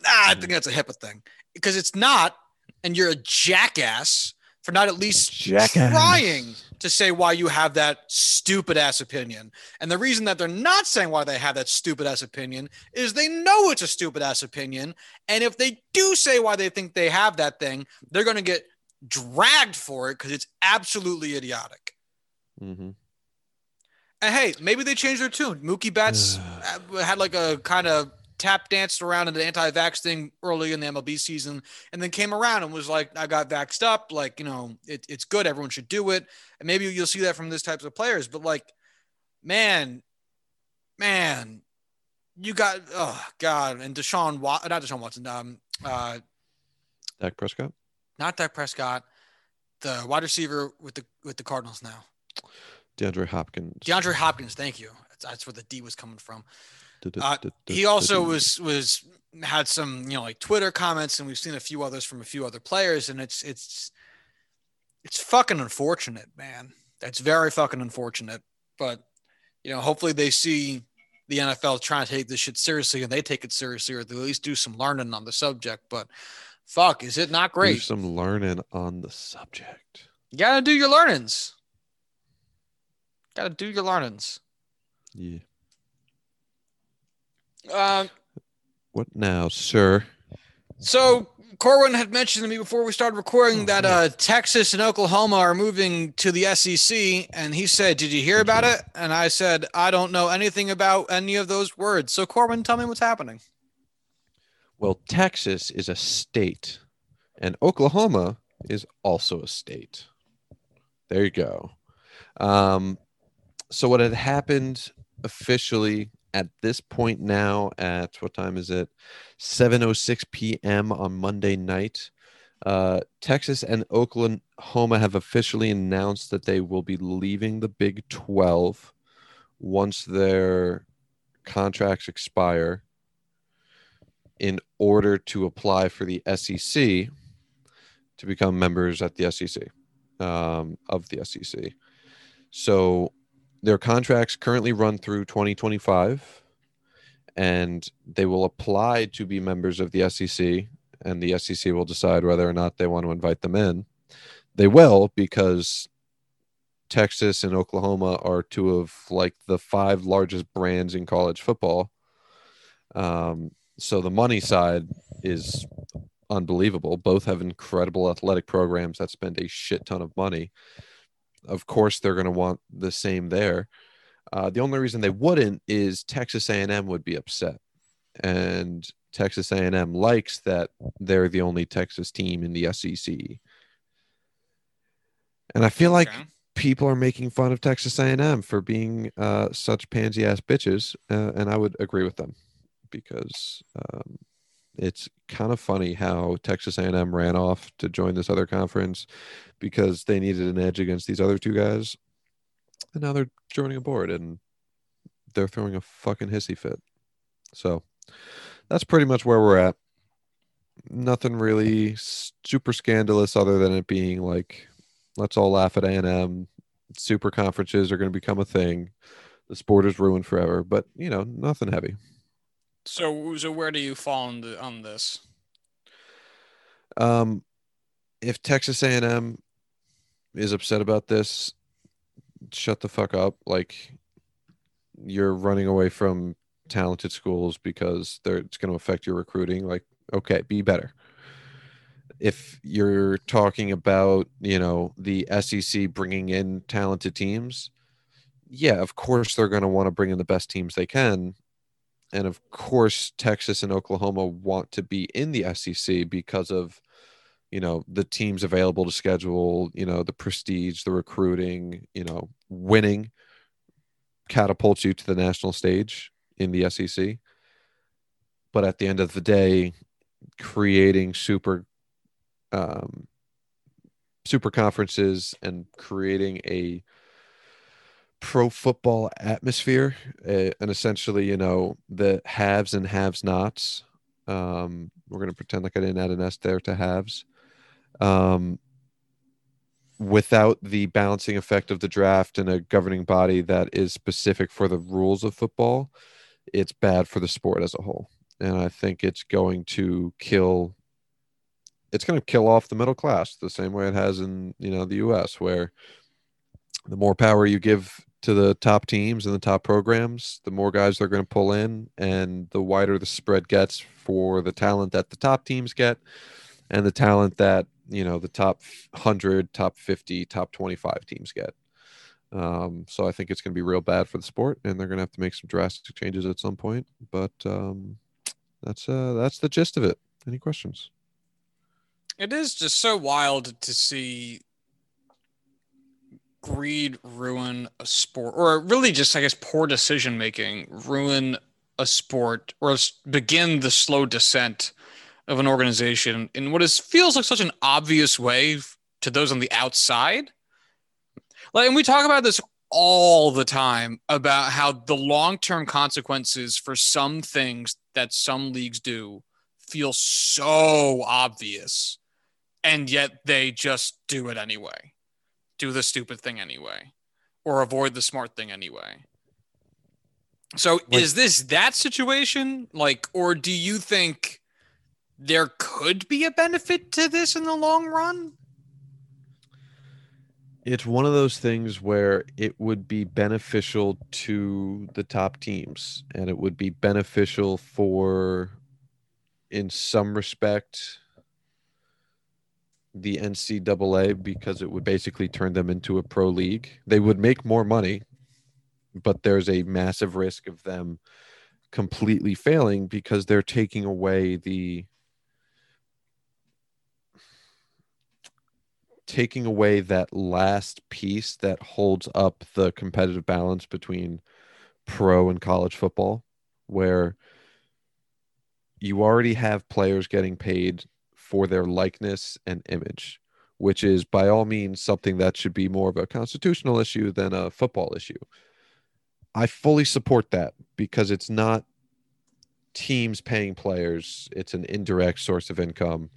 Speaker 1: ah, I think that's a HIPAA thing because it's not. And you're a jackass for not at least
Speaker 2: Jackass.
Speaker 1: trying to say why you have that stupid ass opinion. And the reason that they're not saying why they have that stupid ass opinion is they know it's a stupid ass opinion. And if they do say why they think they have that thing, they're going to get dragged for it because it's absolutely idiotic.
Speaker 2: Mm-hmm.
Speaker 1: And hey, maybe they changed their tune. Mookie Betts had like a kind of tap danced around in the anti-vax thing early in the MLB season, and then came around and was like, "I got vaxxed up. Like, you know, it, it's good. Everyone should do it." And maybe you'll see that from this types of players. But like, man, man, you got oh god, and Deshaun, not Deshaun Watson, um, uh,
Speaker 2: Dak Prescott.
Speaker 1: not Dak Prescott, the wide receiver with the with the Cardinals now.
Speaker 2: DeAndre Hopkins.
Speaker 1: DeAndre Hopkins, thank you. that's where the D was coming from. Uh, he also was was had some you know like Twitter comments, and we've seen a few others from a few other players, and it's it's it's fucking unfortunate, man. That's very fucking unfortunate. But you know, hopefully they see the NFL trying to take this shit seriously, and they take it seriously, or they at least do some learning on the subject. But fuck, is it not great? Do
Speaker 2: some learning on the subject.
Speaker 1: You gotta do your learnings. Gotta do your learnings.
Speaker 2: Yeah.
Speaker 1: Um,
Speaker 2: what now, sir?
Speaker 1: So Corwin had mentioned to me before we started recording oh, that uh, Texas and Oklahoma are moving to the SEC, and he said, "Did you hear about it?" And I said, "I don't know anything about any of those words." So Corwin, tell me what's happening.
Speaker 2: Well, Texas is a state, and Oklahoma is also a state. There you go. Um, so what had happened officially at this point now at what time is it? 7.06 p.m on monday night. Uh, texas and oklahoma have officially announced that they will be leaving the big 12 once their contracts expire in order to apply for the sec to become members at the sec um, of the sec so their contracts currently run through 2025 and they will apply to be members of the SEC and the SEC will decide whether or not they want to invite them in. They will because Texas and Oklahoma are two of like the five largest brands in college football. Um, so the money side is unbelievable. Both have incredible athletic programs that spend a shit ton of money of course they're going to want the same there. Uh, the only reason they wouldn't is Texas A&M would be upset, and Texas A&M likes that they're the only Texas team in the SEC. And I feel like okay. people are making fun of Texas A&M for being uh, such pansy ass bitches, uh, and I would agree with them because um, it's kind of funny how Texas A&M ran off to join this other conference because they needed an edge against these other two guys, and now they're joining aboard and they're throwing a fucking hissy fit. So that's pretty much where we're at. Nothing really super scandalous other than it being like, let's all laugh at A&M. Super conferences are going to become a thing. The sport is ruined forever, but you know, nothing heavy.
Speaker 1: So, so where do you fall on, the, on this?
Speaker 2: Um, if Texas A&M is upset about this, shut the fuck up. Like, you're running away from talented schools because they're, it's going to affect your recruiting. Like, okay, be better. If you're talking about, you know, the SEC bringing in talented teams, yeah, of course they're going to want to bring in the best teams they can and of course Texas and Oklahoma want to be in the SEC because of you know the teams available to schedule, you know the prestige, the recruiting, you know winning catapults you to the national stage in the SEC. But at the end of the day, creating super um, super conferences and creating a pro football atmosphere uh, and essentially you know the haves and haves nots. Um, we're going to pretend like i didn't add an s there to haves. Um, without the balancing effect of the draft and a governing body that is specific for the rules of football it's bad for the sport as a whole. And i think it's going to kill it's going to kill off the middle class the same way it has in you know the us where the more power you give to the top teams and the top programs, the more guys they're going to pull in, and the wider the spread gets for the talent that the top teams get, and the talent that you know the top 100, top 50, top 25 teams get. Um, so I think it's going to be real bad for the sport, and they're going to have to make some drastic changes at some point. But um, that's uh, that's the gist of it. Any questions?
Speaker 1: It is just so wild to see greed ruin a sport, or really just, I guess, poor decision making ruin a sport, or begin the slow descent of an organization in what is feels like such an obvious way to those on the outside. Like, and we talk about this all the time about how the long term consequences for some things that some leagues do feel so obvious, and yet they just do it anyway, do the stupid thing anyway, or avoid the smart thing anyway. So
Speaker 2: Like-
Speaker 1: is this that situation? Like, or do you think there could be a benefit to this in the long run?
Speaker 2: It's one of those things where it would be beneficial to the top teams and it would be beneficial for, in some respect, the NCAA because it would basically turn them into a pro league. They would make more money, but there's a massive risk of them completely failing because they're taking away the taking away that last piece that holds up the competitive balance between pro and college football where you already have players getting paid for their likeness and image which is by all means something that should be more of a constitutional issue than a football issue. I fully support that because it's not teams paying players. It's an indirect source of income.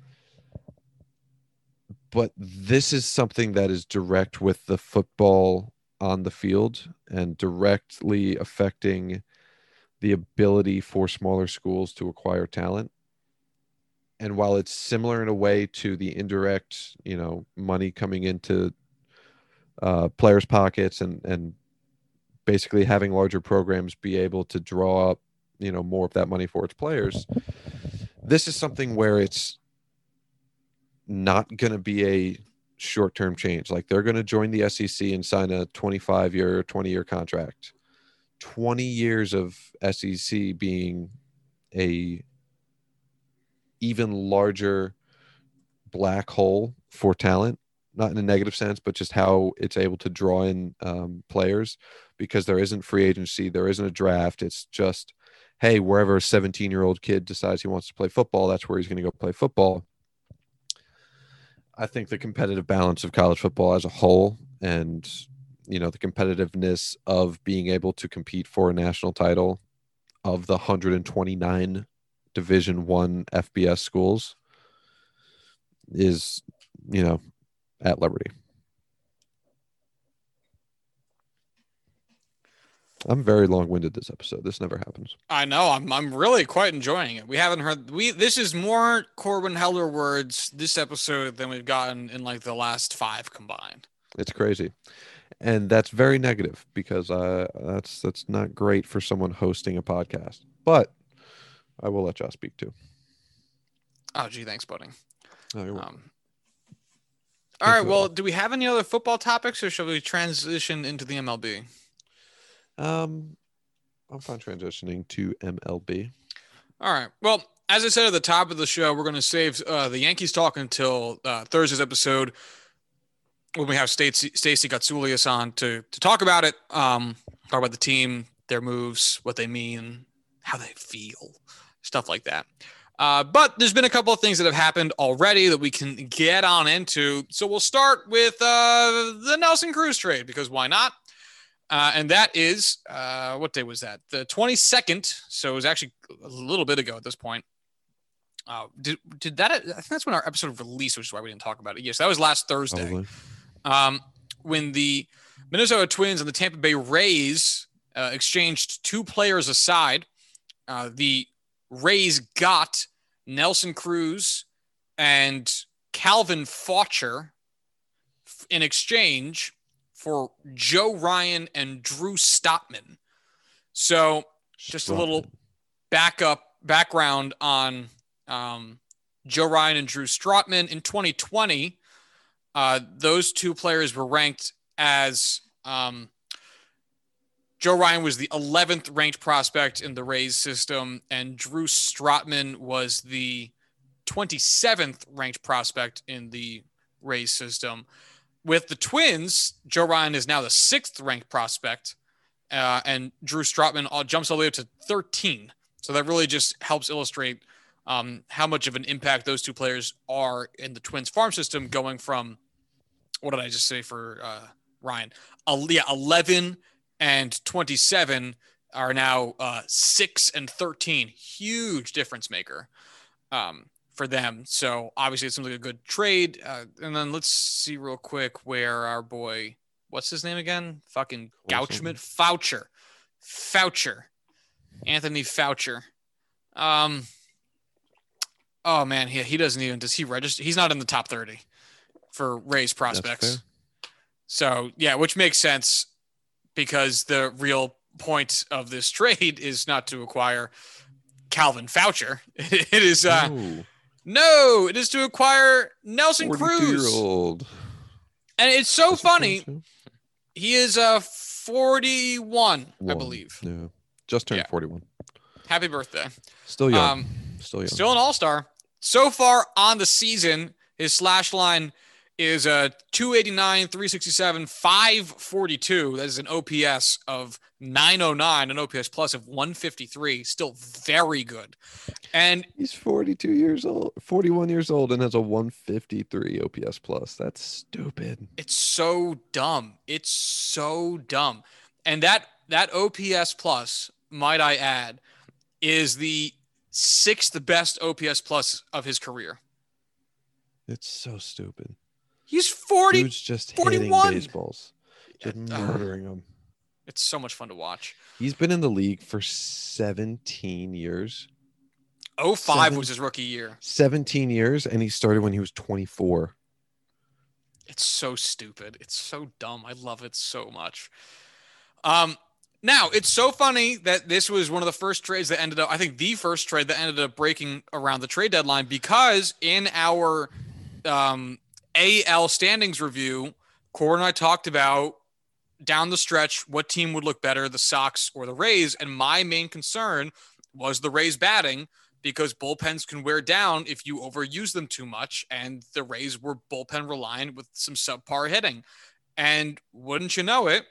Speaker 2: But this is something that is direct with the football on the field and directly affecting the ability for smaller schools to acquire talent and while it's similar in a way to the indirect you know money coming into uh, players pockets and and basically having larger programs be able to draw up you know more of that money for its players this is something where it's not going to be a short term change. Like they're going to join the SEC and sign a 25 year, 20 year contract. 20 years of SEC being a even larger black hole for talent, not in a negative sense, but just how it's able to draw in um, players because there isn't free agency, there isn't a draft. It's just, hey, wherever a 17 year old kid decides he wants to play football, that's where he's going to go play football. I think the competitive balance of college football as a whole and you know the competitiveness of being able to compete for a national title of the 129 division 1 FBS schools is you know at liberty. I'm very long-winded this episode. This never happens.
Speaker 1: I know. I'm I'm really quite enjoying it. We haven't heard we this is more Corwin Heller words this episode than we've gotten in like the last five combined.
Speaker 2: It's crazy. And that's very negative because uh, that's that's not great for someone hosting a podcast. But I will let Josh speak too.
Speaker 1: Oh gee, thanks, buddy.
Speaker 2: Oh, you're welcome.
Speaker 1: Um, all right.
Speaker 2: you.
Speaker 1: Well, do we have any other football topics, or shall we transition into the MLB?
Speaker 2: Um, I'm fine transitioning to MLB.
Speaker 1: All right. Well, as I said at the top of the show, we're going to save uh, the Yankees talk until uh, Thursday's episode when we have Stacey, Stacey Gotsulias on to to talk about it, um, talk about the team, their moves, what they mean, how they feel, stuff like that. Uh, but there's been a couple of things that have happened already that we can get on into. So we'll start with uh, the Nelson Cruz trade because why not? Uh, and that is uh, what day was that? The 22nd. So it was actually a little bit ago at this point. Uh, did did that? I think that's when our episode released, which is why we didn't talk about it. Yes, that was last Thursday. Um, when the Minnesota Twins and the Tampa Bay Rays uh, exchanged two players aside, uh, the Rays got Nelson Cruz and Calvin Faucher in exchange for Joe Ryan and Drew Strotman. So just a little backup background on um, Joe Ryan and Drew Strotman in 2020. Uh, those two players were ranked as um, Joe Ryan was the 11th ranked prospect in the Rays system, and Drew Strotman was the 27th ranked prospect in the Rays system. With the Twins, Joe Ryan is now the sixth ranked prospect, uh, and Drew Strotman all, jumps all the way up to 13. So that really just helps illustrate um, how much of an impact those two players are in the Twins farm system, going from what did I just say for uh, Ryan. Uh, yeah, 11 and 27 are now uh, 6 and 13. Huge difference maker um, for them. So obviously it seems like a good trade. Uh, and then let's see real quick where our boy, what's his name again? Fucking Gouchman? Faucher. Faucher. Anthony Faucher. Um, oh man, he, he doesn't even, does he register? He's not in the top 30 for Rays prospects. So yeah, which makes sense because the real point of this trade is not to acquire Calvin Faucher. [laughs] It is uh no, no it is to acquire Nelson Cruz. Old. And it's so funny. He is uh 41, One. I believe.
Speaker 2: Yeah. Just turned yeah. 41.
Speaker 1: Happy birthday.
Speaker 2: Still young. Um, still young.
Speaker 1: Still an all-star. So far on the season, his slash line is a 289, 367, 542. That is an OPS of 909, an OPS plus of 153. Still very good. And
Speaker 2: he's 42 years old, 41 years old, and has a 153 OPS plus. That's stupid.
Speaker 1: It's so dumb. It's so dumb. And that that OPS plus, might I add, is the sixth best OPS plus of his career.
Speaker 2: It's so stupid.
Speaker 1: He's 40.
Speaker 2: Dude's just 41. hitting baseballs, just murdering them.
Speaker 1: It's so much fun to watch.
Speaker 2: He's been in the league for 17 years.
Speaker 1: 05 Seven, was his rookie year.
Speaker 2: 17 years, and he started when he was 24.
Speaker 1: It's so stupid. It's so dumb. I love it so much. Um, now it's so funny that this was one of the first trades that ended up. I think the first trade that ended up breaking around the trade deadline because in our um, AL standings review, Core and I talked about down the stretch what team would look better, the Sox or the Rays. And my main concern was the Rays batting because bullpens can wear down if you overuse them too much. And the Rays were bullpen reliant with some subpar hitting. And wouldn't you know it,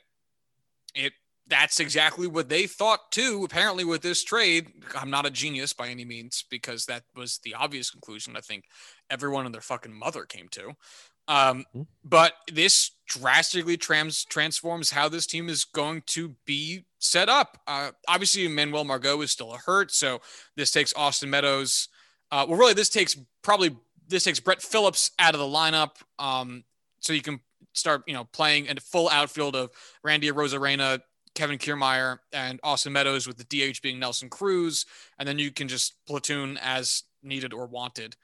Speaker 1: it that's exactly what they thought too. Apparently, with this trade, I'm not a genius by any means because that was the obvious conclusion I think everyone and their fucking mother came to. Um, mm-hmm. But this drastically trans- transforms how this team is going to be set up. Uh, obviously, Manuel Margot is still a hurt, so this takes Austin Meadows. Uh, well, really, this takes probably this takes Brett Phillips out of the lineup, um, so you can start you know playing in a full outfield of Randy Arozarena, Kevin Kiermaier and Austin Meadows with the DH being Nelson Cruz. And then you can just platoon as needed or wanted,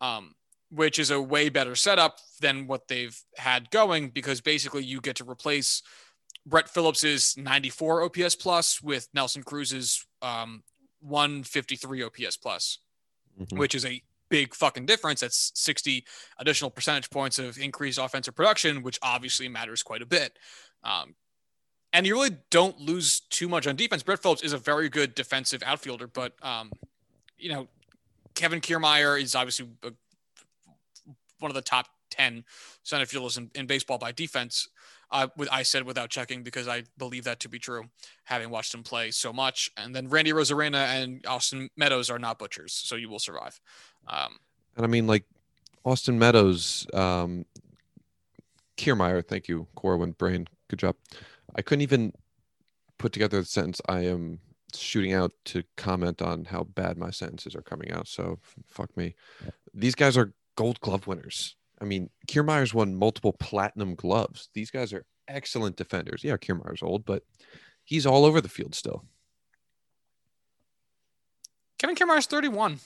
Speaker 1: um, which is a way better setup than what they've had going because basically you get to replace Brett Phillips's 94 OPS plus with Nelson Cruz's um, 153 OPS plus, mm-hmm. which is a big fucking difference. That's 60 additional percentage points of increased offensive production, which obviously matters quite a bit. Um, and you really don't lose too much on defense. Brett Phillips is a very good defensive outfielder, but um, you know, Kevin Kiermaier is obviously a, one of the top ten center fielders in, in baseball by defense. Uh, with I said without checking because I believe that to be true, having watched him play so much. And then Randy Arozarena and Austin Meadows are not butchers, so you will survive. Um,
Speaker 2: and I mean, like Austin Meadows, um, Kiermaier, thank you, Corwin Brain, good job. I couldn't even put together the sentence I am shooting out to comment on how bad my sentences are coming out. So fuck me. These guys are gold glove winners. I mean, Kiermaier's won multiple platinum gloves. These guys are excellent defenders. Yeah, Kiermaier's old, but he's all over the field still.
Speaker 1: Kevin Kiermaier's 31.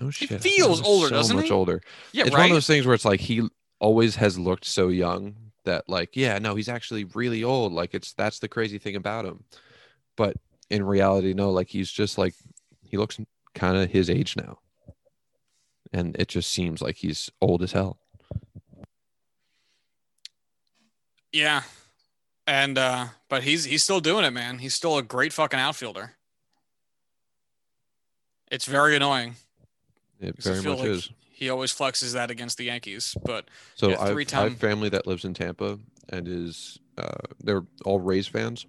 Speaker 2: No shit.
Speaker 1: He feels older,
Speaker 2: so
Speaker 1: doesn't
Speaker 2: much
Speaker 1: he?
Speaker 2: older.
Speaker 1: Yeah,
Speaker 2: it's
Speaker 1: right?
Speaker 2: one of those things where it's like he always has looked so young that like yeah no he's actually really old like it's that's the crazy thing about him. But in reality no like he's just like he looks kind of his age now. And it just seems like he's old as hell.
Speaker 1: Yeah. And uh but he's he's still doing it man. He's still a great fucking outfielder. It's very annoying.
Speaker 2: It very much
Speaker 1: like
Speaker 2: is
Speaker 1: he always flexes that against the Yankees. But
Speaker 2: so yeah, I've, time... I have family that lives in Tampa and is uh, they're all Rays fans.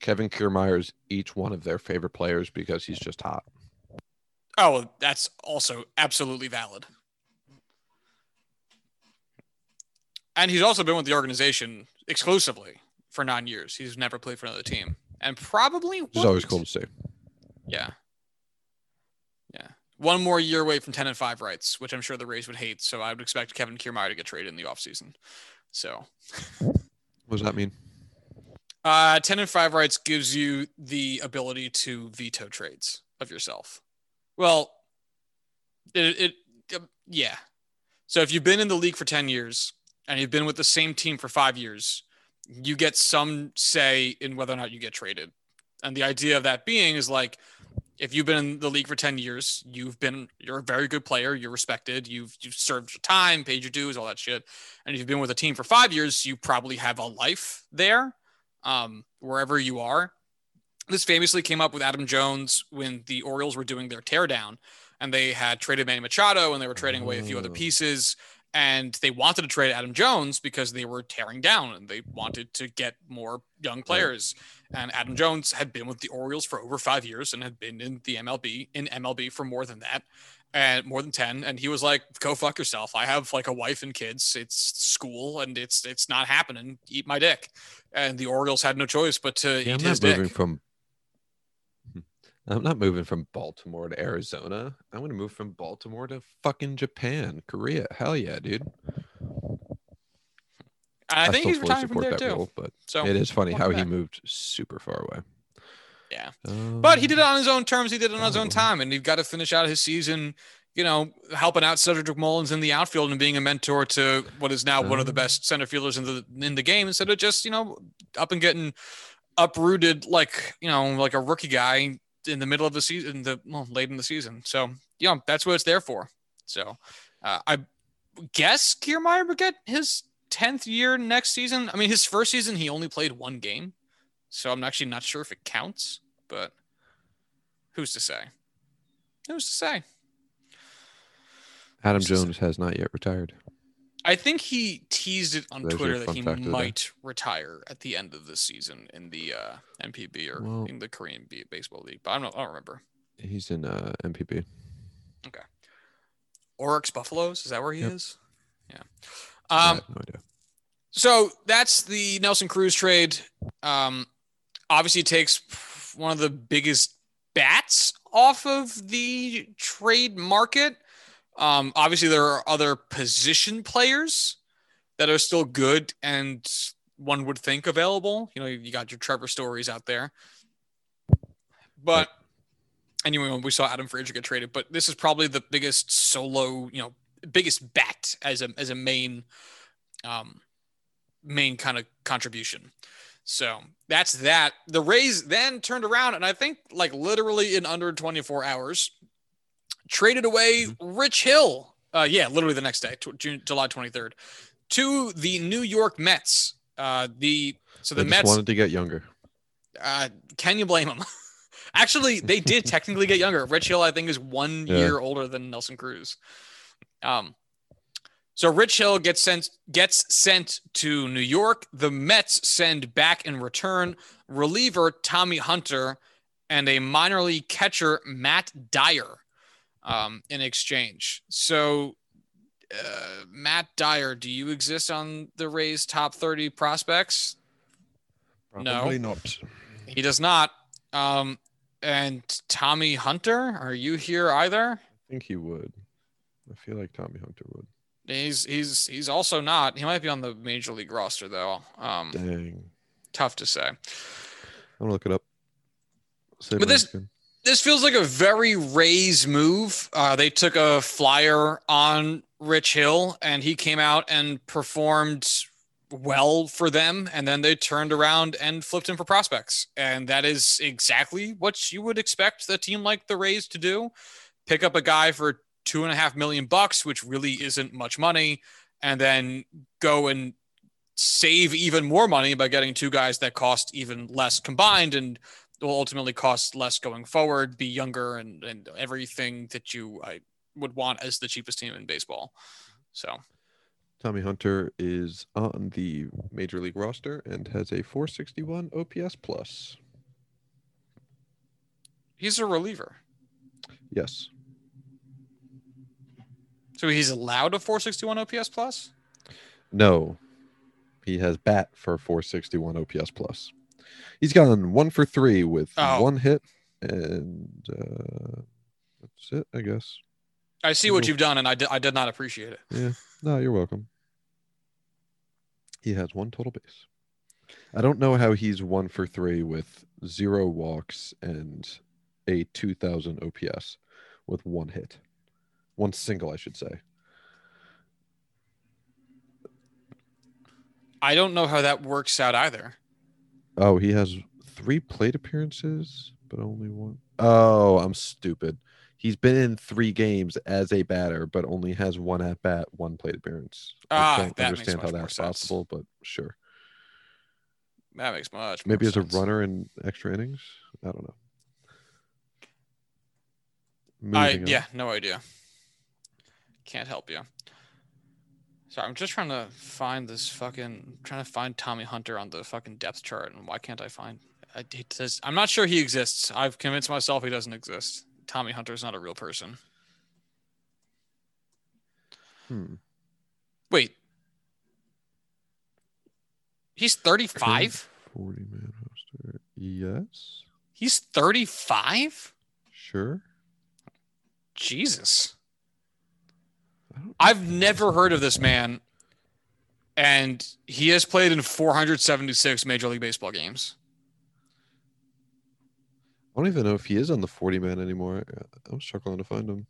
Speaker 2: Kevin Kiermaier is each one of their favorite players because he's just hot.
Speaker 1: Oh, that's also absolutely valid. and he's also been with the organization exclusively for nine years. He's never played for another team, and probably
Speaker 2: Which is always cool to see.
Speaker 1: Yeah. One more year away from 10 and 5 rights, which I'm sure the Rays would hate. So I would expect Kevin Kiermaier to get traded in the offseason. So
Speaker 2: What does that mean?
Speaker 1: uh, 10 and 5 rights gives you the ability to veto trades of yourself. Well, it, it uh, yeah. So if you've been in the league for 10 years and you've been with the same team for five years, you get some say in whether or not you get traded. And the idea of that being is like, if you've been in the league for 10 years, you've been, you're a very good player. You're respected. You've, you've served your time, paid your dues, all that shit. And if you've been with a team for five years, you probably have a life there, um, wherever you are. This famously came up with Adam Jones when the Orioles were doing their teardown and they had traded Manny Machado and they were trading away a few other
Speaker 2: Oh.
Speaker 1: pieces. And they wanted to trade Adam Jones because they were tearing down and they wanted to get more young players. And Adam Jones had been with the Orioles for over five years and had been in the MLB in MLB for more than that and more than 10 and he was like go fuck yourself. I have like a wife and kids. It's school and it's it's not happening. Eat my dick. And the orioles had no choice but to
Speaker 2: Yeah, I'm
Speaker 1: eat
Speaker 2: not
Speaker 1: his
Speaker 2: moving
Speaker 1: dick.
Speaker 2: from. I'm not moving from Baltimore to Arizona. I'm gonna move from Baltimore to fucking Japan, Korea. Hell yeah, dude.
Speaker 1: and i think he's retiring from there too
Speaker 2: role, but
Speaker 1: so
Speaker 2: it is funny how he moved super far away.
Speaker 1: Yeah. but he did it
Speaker 2: Um,
Speaker 1: on his own terms he did it on his own
Speaker 2: Oh.
Speaker 1: time and he got to finish out his season you know helping out cedric mullins in the outfield and being a mentor to what is now one of the
Speaker 2: Oh.
Speaker 1: best center fielders in the in the game instead of just you know up and getting uprooted like you know like a rookie guy in the middle of the season the well, late in the season. So yeah that's what it's there for. So uh, i guess kiermaier would get his 10th year next season. I mean his first season he only played one game. So i'm actually not sure if it counts but who's to say? Who's to say?
Speaker 2: Adam
Speaker 1: Who's to say?
Speaker 2: Jones has not yet retired.
Speaker 1: I think he teased it on
Speaker 2: There's
Speaker 1: Twitter that he might retire at the end of the season in the uh, NPB or
Speaker 2: Well-
Speaker 1: in the Korean baseball league, but I don't, I don't remember.
Speaker 2: He's in uh, NPB.
Speaker 1: Okay. Orix Buffaloes, is that where he
Speaker 2: Yep.
Speaker 1: is? Yeah. Um,
Speaker 2: no idea.
Speaker 1: so that's the Nelson Cruz trade. Um, obviously, it takes one of the biggest bats off of the trade market. Um, obviously, there are other position players that are still good and one would think available. You know, you got your Trevor Stories out there, but anyway, we saw Adam Frazier get traded. But this is probably the biggest solo, you know, biggest bat as a as a main um, main kind of contribution. So that's that. The Rays then turned around and I think like literally in under 24 hours traded away Rich Hill. Uh, yeah, literally the next day, tw- June, July 23rd, to the New York Mets. Uh, the so the Mets.
Speaker 2: wanted to get younger.
Speaker 1: Uh, can you blame them? [laughs] Actually, they did technically get younger. Rich Hill, I think, is one
Speaker 2: Yeah.
Speaker 1: year older than Nelson Cruz. Um, so Rich Hill gets sent gets sent to New York. The Mets send back in return reliever Tommy Hunter and a minor league catcher Matt Dyer um, in exchange. So. Uh, Matt Dyer, do you exist on the Rays top 30 prospects? No.
Speaker 2: Probably not.
Speaker 1: He does not. Um, and Tommy Hunter, are you here either?
Speaker 2: I think he would. I feel like Tommy Hunter would.
Speaker 1: He's he's he's also not. He might be on the major league roster though. Um,
Speaker 2: Dang.
Speaker 1: tough to say.
Speaker 2: I'm gonna look it up. Say
Speaker 1: But this-
Speaker 2: Mexican.
Speaker 1: This feels like a very Rays move. Uh, they took a flyer on Rich Hill, and he came out and performed well for them. And then they turned around and flipped him for prospects. And that is exactly what you would expect a team like the Rays to do: pick up a guy for two and a half million bucks, which really isn't much money, and then go and save even more money by getting two guys that cost even less combined and will ultimately cost less going forward, be younger, and and everything that you I would want as the cheapest team in baseball. So
Speaker 2: Tommy Hunter is on the major league roster and has a 461 OPS plus.
Speaker 1: he's a reliever,
Speaker 2: Yes.
Speaker 1: so he's allowed a 461 OPS plus.
Speaker 2: No. He has bat for 461 OPS plus. He's gone one for three with
Speaker 1: Oh.
Speaker 2: one hit, and uh, that's it, I guess.
Speaker 1: I see what you've done, and I did, I did not appreciate it.
Speaker 2: Yeah, no, you're welcome. He has one total base. I don't know how he's one for three with zero walks and a 2000 OPS with one hit, one single, I should say.
Speaker 1: I don't know how that works out either.
Speaker 2: Oh, he has three plate appearances, but only one. Oh, I'm stupid. He's been in three games as a batter, but only has one at bat, one plate appearance.
Speaker 1: Ah,
Speaker 2: I don't
Speaker 1: that
Speaker 2: understand how
Speaker 1: much more
Speaker 2: that's possible, but sure.
Speaker 1: That makes much.
Speaker 2: Maybe
Speaker 1: more
Speaker 2: as a
Speaker 1: sense.
Speaker 2: runner in extra innings. I don't know.
Speaker 1: I
Speaker 2: on.
Speaker 1: yeah, no idea. Can't help you. Sorry, I'm just trying to find this fucking trying to find Tommy Hunter on the fucking depth chart, and why can't I find? I, it says I'm not sure he exists. I've convinced myself he doesn't exist. Tommy Hunter is not a real person.
Speaker 2: Hmm.
Speaker 1: Wait, he's 35.
Speaker 2: 40 man roster. Yes.
Speaker 1: He's 35.
Speaker 2: Sure.
Speaker 1: Jesus. I've never heard of this man, and he has played in 476 Major League Baseball games.
Speaker 2: I don't even know if he is on the 40 man anymore. I'm struggling to find him.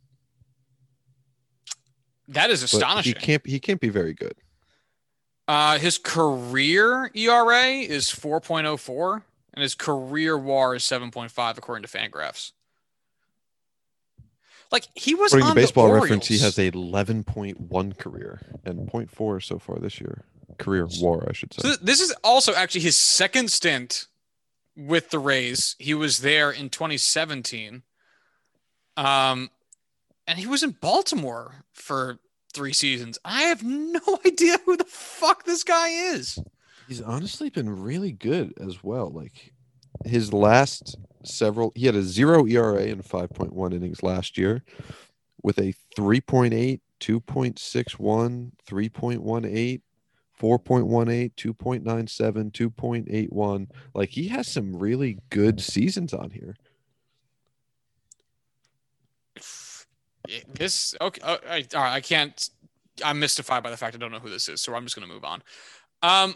Speaker 1: That is
Speaker 2: But
Speaker 1: astonishing.
Speaker 2: he can't he can't be very good.
Speaker 1: Uh, his career ERA is 4.04, and his career WAR is 7.5, according to Fangraphs. Like he was
Speaker 2: According to
Speaker 1: on the
Speaker 2: baseball reference, he has a 11.1 career and 0.4 so far this year. Career war, I should say.
Speaker 1: So this is also actually his second stint with the Rays. He was there in 2017. Um, and he was in Baltimore for three seasons. I have no [laughs] idea who the fuck this guy is.
Speaker 2: He's honestly been really good as well. Like his last several, he had a zero ERA in 5.1 innings last year with a 3.8, 2.61, 3.18, 4.18, 2.97, 2.81. Like he has some really good seasons on here.
Speaker 1: This okay? uh, I, I can't. I'm mystified by the fact I don't know who this is, so I'm just going to move on. Um,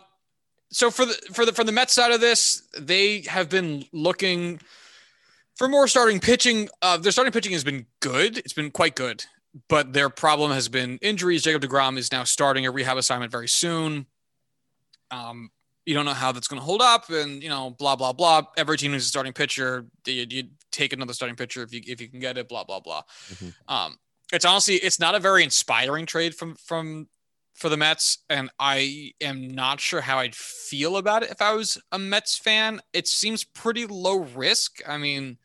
Speaker 1: so for the for the from the Mets side of this, they have been looking for more starting pitching. Uh, their starting pitching has been good. It's been quite good, but their problem has been injuries. Jacob Degrom is now starting a rehab assignment very soon. Um, you don't know how that's going to hold up, and you know, blah blah blah. Every team who's a starting pitcher, you, you take another starting pitcher if you if you can get it. Blah blah blah.
Speaker 2: Mhm.
Speaker 1: Um, it's honestly it's not a very inspiring trade from from for the Mets, and I am not sure how I'd feel about it if I was a Mets fan. It seems pretty low risk. I mean,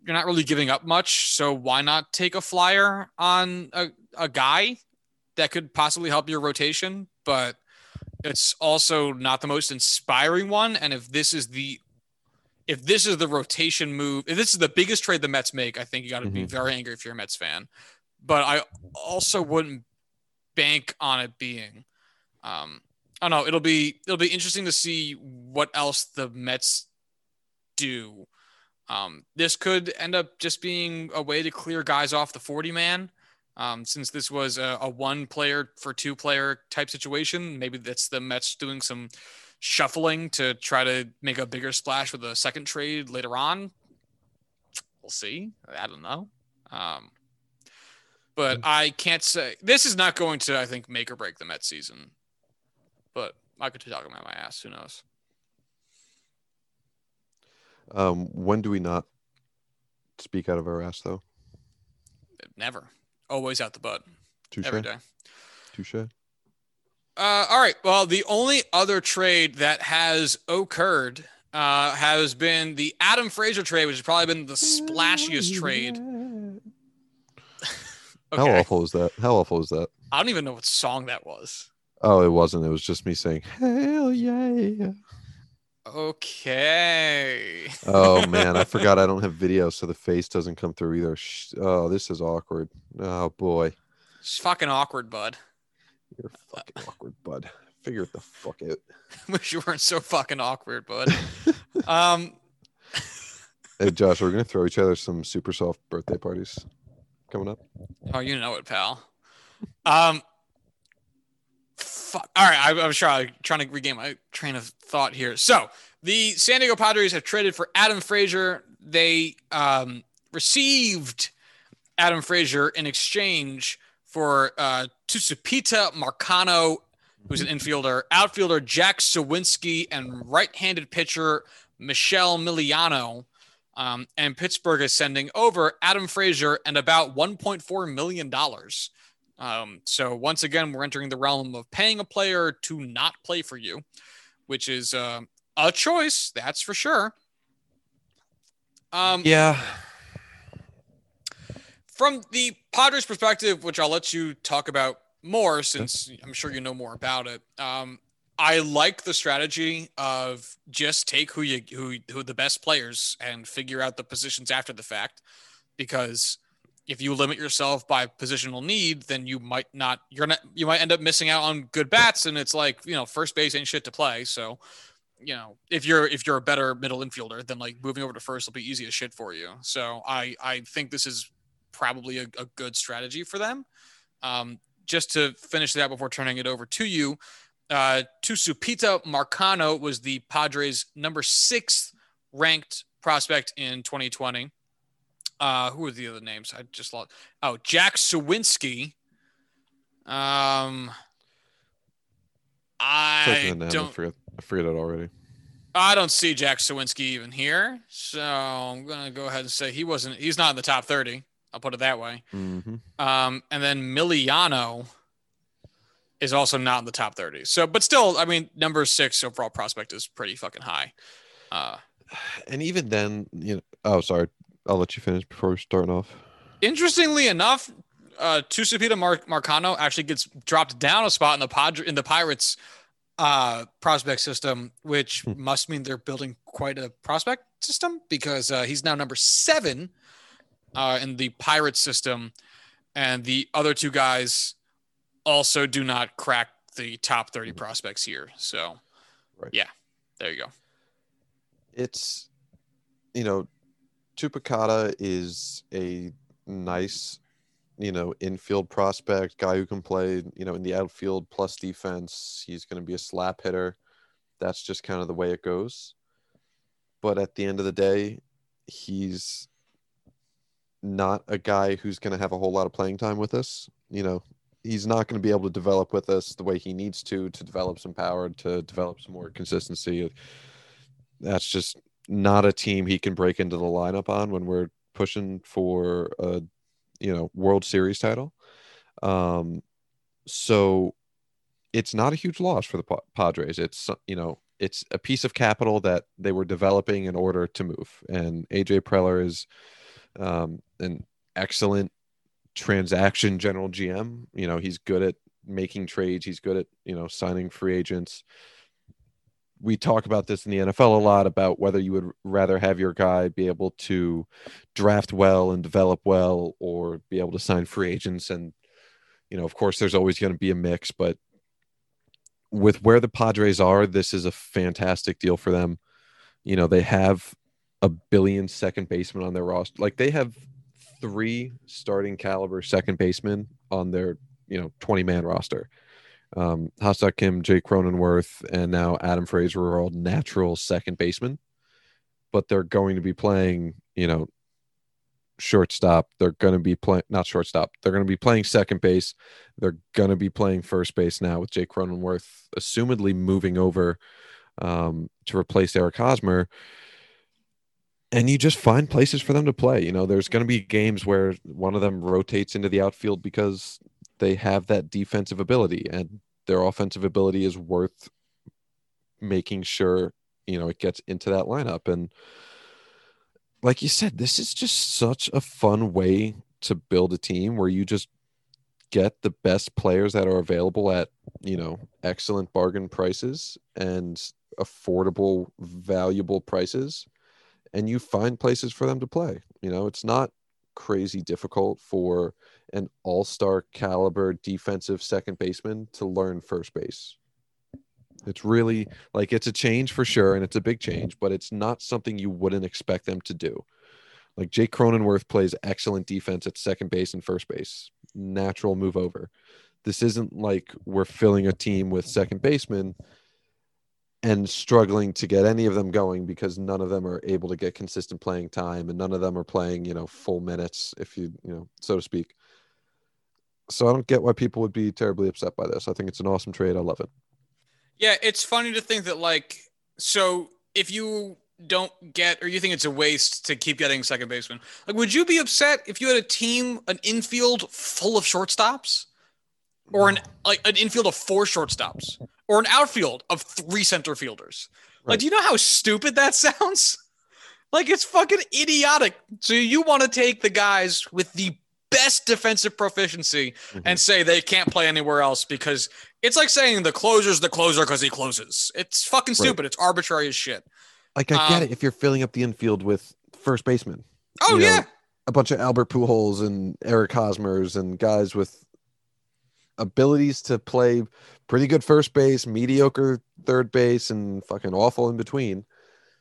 Speaker 1: you're not really giving up much, so why not take a flyer on a, a guy that could possibly help your rotation? But it's also not the most inspiring one. And if this is the if this is the rotation move, if this is the biggest trade the Mets make, I think you got to be
Speaker 2: Mhm.
Speaker 1: very angry if you're a Mets fan. But I also wouldn't bank on it being. Um, I don't know. It'll be it'll be interesting to see what else the Mets do. Um, this could end up just being a way to clear guys off the 40 man. Um, since this was a, a one player for two player type situation, maybe that's the Mets doing some shuffling to try to make a bigger splash with a second trade later on. We'll see. I don't know. Um, but I can't say this is not going to, I think, make or break the Mets season. But I could be talking about my ass. Who knows?
Speaker 2: Um, when do we not speak out of our ass though?
Speaker 1: Never. Always out the butt.
Speaker 2: Touche.
Speaker 1: Every day.
Speaker 2: Touche.
Speaker 1: Uh, all right. Well, the only other trade that has occurred uh, has been the Adam Frazier trade, which has probably been the splashiest trade.
Speaker 2: How awful is that? How awful is that?
Speaker 1: I don't even know what song that was.
Speaker 2: Oh, it wasn't. It was just me saying, "Hell yeah!"
Speaker 1: Okay.
Speaker 2: Oh [laughs] man, I forgot I don't have video, so the face doesn't come through either. Oh, this is awkward. Oh boy,
Speaker 1: It's fucking awkward, bud.
Speaker 2: you're fucking awkward, bud. Figure it the fuck out. [laughs]
Speaker 1: Wish you weren't so fucking awkward, bud. [laughs] um,
Speaker 2: Hey Josh, we're gonna throw each other some super soft birthday parties coming up.
Speaker 1: oh, you know it, pal. Um, fuck. All right, I, I was trying trying to regain my train of thought here. So the San Diego Padres have traded for Adam Frazier. They um, received Adam Frazier in exchange for uh, Tucupita Marcano, who's an infielder, outfielder Jack Suwinski, and right-handed pitcher Michell Miliano. Um, and Pittsburgh is sending over Adam Frazier and about 1.4 million dollars. Um, so once again, we're entering the realm of paying a player to not play for you, which is uh, a choice, that's for sure. Um,
Speaker 2: Yeah.
Speaker 1: from the Padres' perspective, which I'll let you talk about more since I'm sure you know more about it. Um, I like the strategy of just take who you who who the best players and figure out the positions after the fact, because if you limit yourself by positional need, then you might not you're not you might end up missing out on good bats, and it's like you know first base ain't shit to play. So, you know if you're if you're a better middle infielder, then like moving over to first will be easy as shit for you. So I I think this is probably a, a good strategy for them. Um, just to finish that before turning it over to you, uh, Tucupita Marcano was the Padres' number six ranked prospect in 2020. Uh, who are the other names? I just lost. Oh, Jack Suwinski. Um, I
Speaker 2: I
Speaker 1: don't.
Speaker 2: forget, I forget it already.
Speaker 1: I don't see Jack Suwinski even here, so I'm gonna go ahead and say he wasn't. He's not in the top 30. I'll put it that way.
Speaker 2: Mm-hmm.
Speaker 1: Um, and then Miliano is also not in the top 30. So, but still, I mean, number six overall prospect is pretty fucking high. Uh,
Speaker 2: And even then, you know. Oh, sorry. I'll let you finish before we starting off.
Speaker 1: interestingly enough, uh, Tucupita Mar- Marcano actually gets dropped down a spot in the Pod- in the Pirates uh, prospect system, which
Speaker 2: Hmm.
Speaker 1: must mean they're building quite a prospect system because uh, he's now number seven uh, in the Pirates system, and the other two guys also do not crack the top thirty mm-hmm. prospects here. So,
Speaker 2: Right.
Speaker 1: yeah, there you go.
Speaker 2: It's, you know, Tupacata is a nice, you know, infield prospect, guy who can play, you know, in the outfield plus defense. He's going to be a slap hitter. That's just kind of the way it goes. But at the end of the day, he's not a guy who's going to have a whole lot of playing time with us. You know, he's not going to be able to develop with us the way he needs to to develop some power, to develop some more consistency. That's just not a team he can break into the lineup on when we're pushing for a you know World Series title. Um, so it's not a huge loss for the Padres. It's you know it's a piece of capital that they were developing in order to move, and AJ Preller is um, an excellent transaction general GM. You know he's good at making trades. He's good at you know signing free agents we talk about this in the NFL a lot about whether you would rather have your guy be able to draft well and develop well or be able to sign free agents and you know of course there's always going to be a mix but with where the Padres are this is a fantastic deal for them you know they have a billion second baseman on their roster like they have three starting caliber second basemen on their you know 20 man roster um, Ha-Seong Kim, Jake Cronenworth, and now Adam Frazier are all natural second basemen, but they're going to be playing, you know, shortstop. They're going to be playing, not shortstop. They're going to be playing second base. They're going to be playing first base now with Jake Cronenworth, assumedly moving over um, to replace Eric Hosmer. And you just find places for them to play. You know, there's going to be games where one of them rotates into the outfield because they have that defensive ability and their offensive ability is worth making sure you know it gets into that lineup and like you said this is just such a fun way to build a team where you just get the best players that are available at you know excellent bargain prices and affordable valuable prices and you find places for them to play you know it's not crazy difficult for an all-star caliber defensive second baseman to learn first base. It's really like it's a change for sure, and it's a big change, but it's not something you wouldn't expect them to do. Like Jake Cronenworth plays excellent defense at second base and first base. Natural move over. This isn't like we're filling a team with second basemen and struggling to get any of them going because none of them are able to get consistent playing time and none of them are playing, you know, full minutes, if you, you know, so to speak. So I don't get why people would be terribly upset by this. I think it's an awesome trade. I love it.
Speaker 1: Yeah, it's funny to think that like so if you don't get or you think it's a waste to keep getting second baseman, like would you be upset if you had a team, an infield full of shortstops? Or an like an infield of four shortstops, or an outfield of three center fielders. Like, do you know how stupid that [laughs] sounds? Like it's fucking idiotic. So you want to take the guys with the best defensive proficiency
Speaker 2: Mhm.
Speaker 1: and say they can't play anywhere else because it's like saying the closer's the closer because he closes. It's fucking
Speaker 2: Right.
Speaker 1: stupid. It's arbitrary as shit.
Speaker 2: Like I get
Speaker 1: Um,
Speaker 2: it if you're filling up the infield with first basemen,
Speaker 1: Oh
Speaker 2: You know,
Speaker 1: yeah.
Speaker 2: a bunch of Albert Pujols and Eric Hosmers and guys with abilities to play pretty good first base, mediocre third base, and fucking awful in between.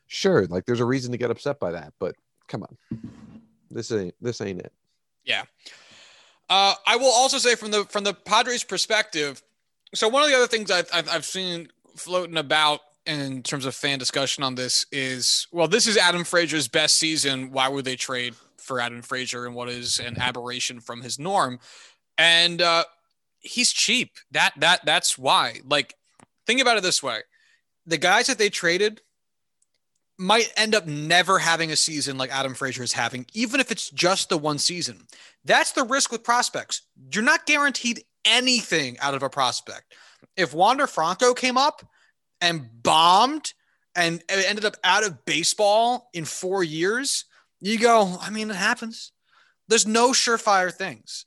Speaker 2: Sure, like there's a reason to get upset by that, but come on, this ain't this ain't it. Yeah.
Speaker 1: Uh, I will also say from the from the Padres' perspective. So one of the other things I've, I've, I've seen floating about in terms of fan discussion on this is well, this is Adam Frazier's best season. Why would they trade for Adam Frazier and what is an aberration from his norm? And uh, he's cheap. That that that's why. Like, think about it this way: the guys that they traded might end up never having a season like Adam Frazier is having, even if it's just the one season. That's the risk with prospects. You're not guaranteed anything out of a prospect. If Wander Franco came up and bombed and ended up out of baseball in four years, you go, I mean, it happens. There's no surefire things.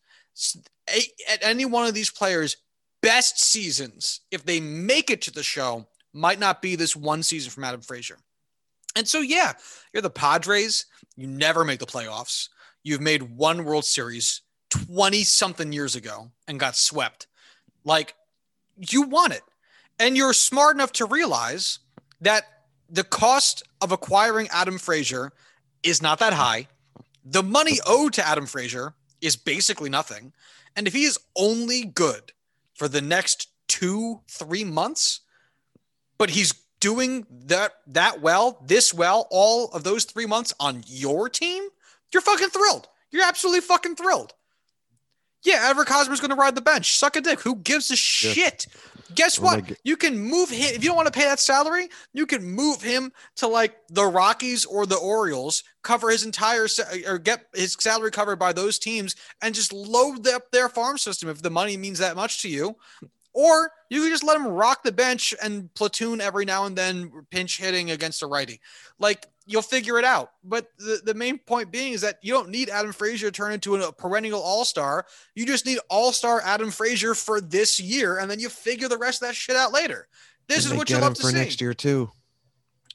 Speaker 1: At any one of these players' best seasons, if they make it to the show, might not be this one season from Adam Frazier. And so, yeah, you're the Padres. You never make the playoffs. You've made one World Series 20 something years ago and got swept. Like, you want it. And you're smart enough to realize that the cost of acquiring Adam Frazier is not that high. The money owed to Adam Frazier is basically nothing. And if he is only good for the next two, three months, but he's doing that that well, this well, all of those three months on your team, you're fucking thrilled. You're absolutely fucking thrilled. Yeah, Everett Hosmer's going to ride the bench. Suck a dick. Who gives a shit? Guess what? You can move him. If you don't want to pay that salary, you can move him to like the Rockies or the Orioles, cover his entire or get his salary covered by those teams, and just load up their farm system if the money means that much to you. Or you can just let him rock the bench and platoon every now and then, pinch hitting against a righty. Like you'll figure it out. But the, the main point being is that you don't need Adam Frazier to turn into a perennial all star. You just need all star Adam Frazier for this year, and then you figure the rest of that shit out later. This
Speaker 2: And
Speaker 1: is what you love to
Speaker 2: for
Speaker 1: see.
Speaker 2: next year too.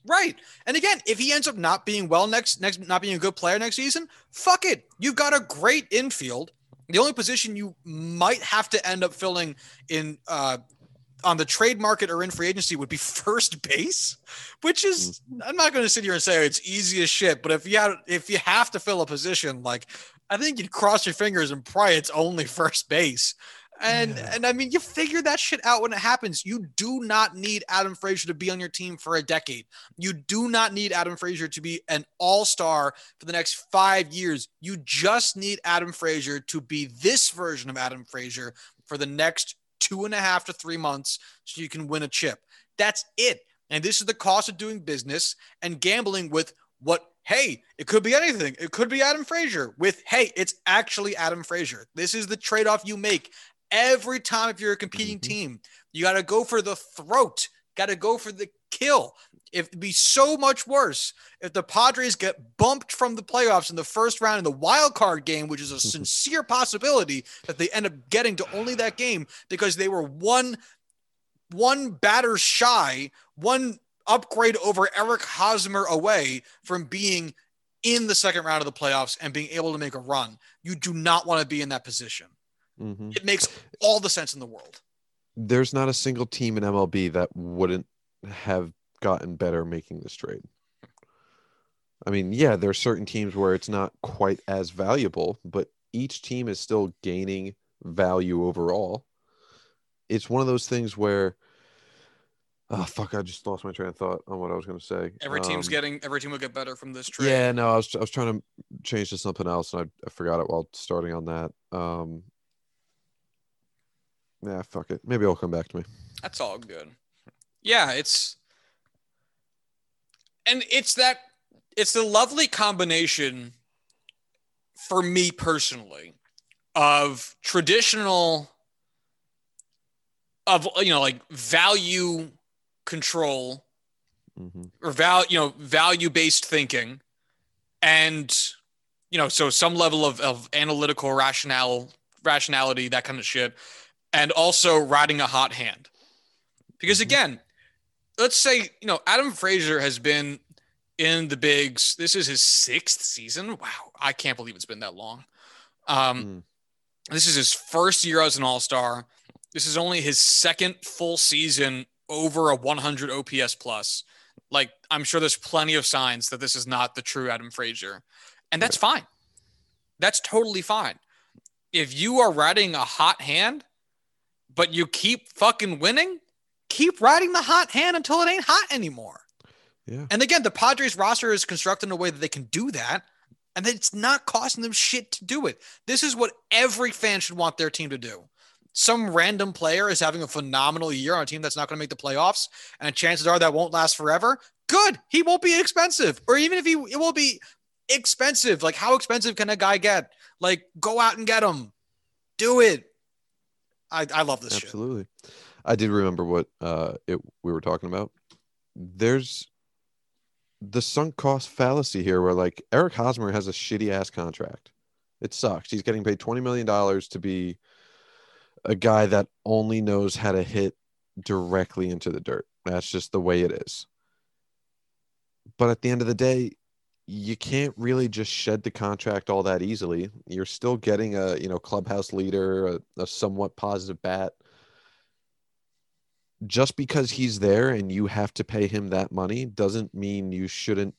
Speaker 1: Right. And again, if he ends up not being well next next not being a good player next season, fuck it. You've got a great infield. The only position you might have to end up filling in uh on the trade market or in free agency would be [laughs] first base, which is I'm not going to sit here and say it's easy as shit, but if you had if you have to fill a position, like I think you'd cross your fingers and pray it's only [laughs] first base. And
Speaker 2: Yeah.
Speaker 1: and I mean you figure that shit out when it happens. You do not need Adam Frazier to be on your team for a decade. You do not need Adam Frazier to be an all-star for the next five years. You just need Adam Frazier to be this version of Adam Frazier for the next two and a half to three months so you can win a chip. That's it. And this is the cost of doing business and gambling with what, hey, it could be anything. It could be Adam Frazier with, hey, it's actually Adam Frazier. This is the trade off you make every time if you're a competing
Speaker 2: Mhm.
Speaker 1: team. You got to go for the throat, got to go for the kill. If it'd be so much worse if the Padres get bumped from the playoffs in the first round in the wild card game, which is a sincere possibility that they end up getting to only that game because they were one one batter shy, one upgrade over Eric Hosmer away from being in the second round of the playoffs and being able to make a run. You do not want to be in that position.
Speaker 2: Mhm.
Speaker 1: It makes all the sense in the world.
Speaker 2: there's not a single team in MLB that wouldn't have gotten better making this trade. I mean, yeah, there are certain teams where it's not quite as valuable, but each team is still gaining value overall. It's one of those things where oh fuck, I just lost my train of thought on what I was going to say.
Speaker 1: Every team's
Speaker 2: Um,
Speaker 1: getting every team will get better from this trade.
Speaker 2: Yeah, no, I was I was trying to change to something else and I, I forgot it while starting on that. Um Yeah, fuck it. Maybe it'll come back to me.
Speaker 1: That's all good. Yeah, it's and it's that it's the lovely combination for me personally of traditional of you know like value control
Speaker 2: hmm
Speaker 1: or val you know value based thinking and you know so some level of, of analytical rationale rationality that kind of shit and also riding a hot hand. Because
Speaker 2: Mhm.
Speaker 1: again let's say you know adam frazier has been in the bigs. This is his sixth season. Wow. I can't believe it's been that long. Um
Speaker 2: Mm.
Speaker 1: this is his first year as an all-star. This is only his second full season over a 100 ops plus. Like i'm sure there's plenty of signs that this is not the true adam frazier. And that's fine. That's totally fine. If you are riding a hot hand but you keep fucking winning keep riding the hot hand until it ain't hot anymore
Speaker 2: Yeah.
Speaker 1: and again the padres roster is constructed in a way that they can do that and that it's not costing them shit to do it this is what every fan should want their team to do some random player is having a phenomenal year on a team that's not going to make the playoffs, and chances are that won't last forever. Good, he won't be expensive, or even if he it will be expensive. Like how expensive can a guy get? Like go out and get him, do it. I I love this shit.
Speaker 2: Absolutely. I did remember what uh it we were talking about. There's the sunk cost fallacy here where like Eric Hosmer has a shitty ass contract. It sucks. He's getting paid 20 million dollars to be a guy that only knows how to hit directly into the dirt. That's just the way it is. But at the end of the day, you can't really just shed the contract all that easily. You're still getting a, you know, clubhouse leader, a, a somewhat positive bat just because he's there and you have to pay him that money doesn't mean you shouldn't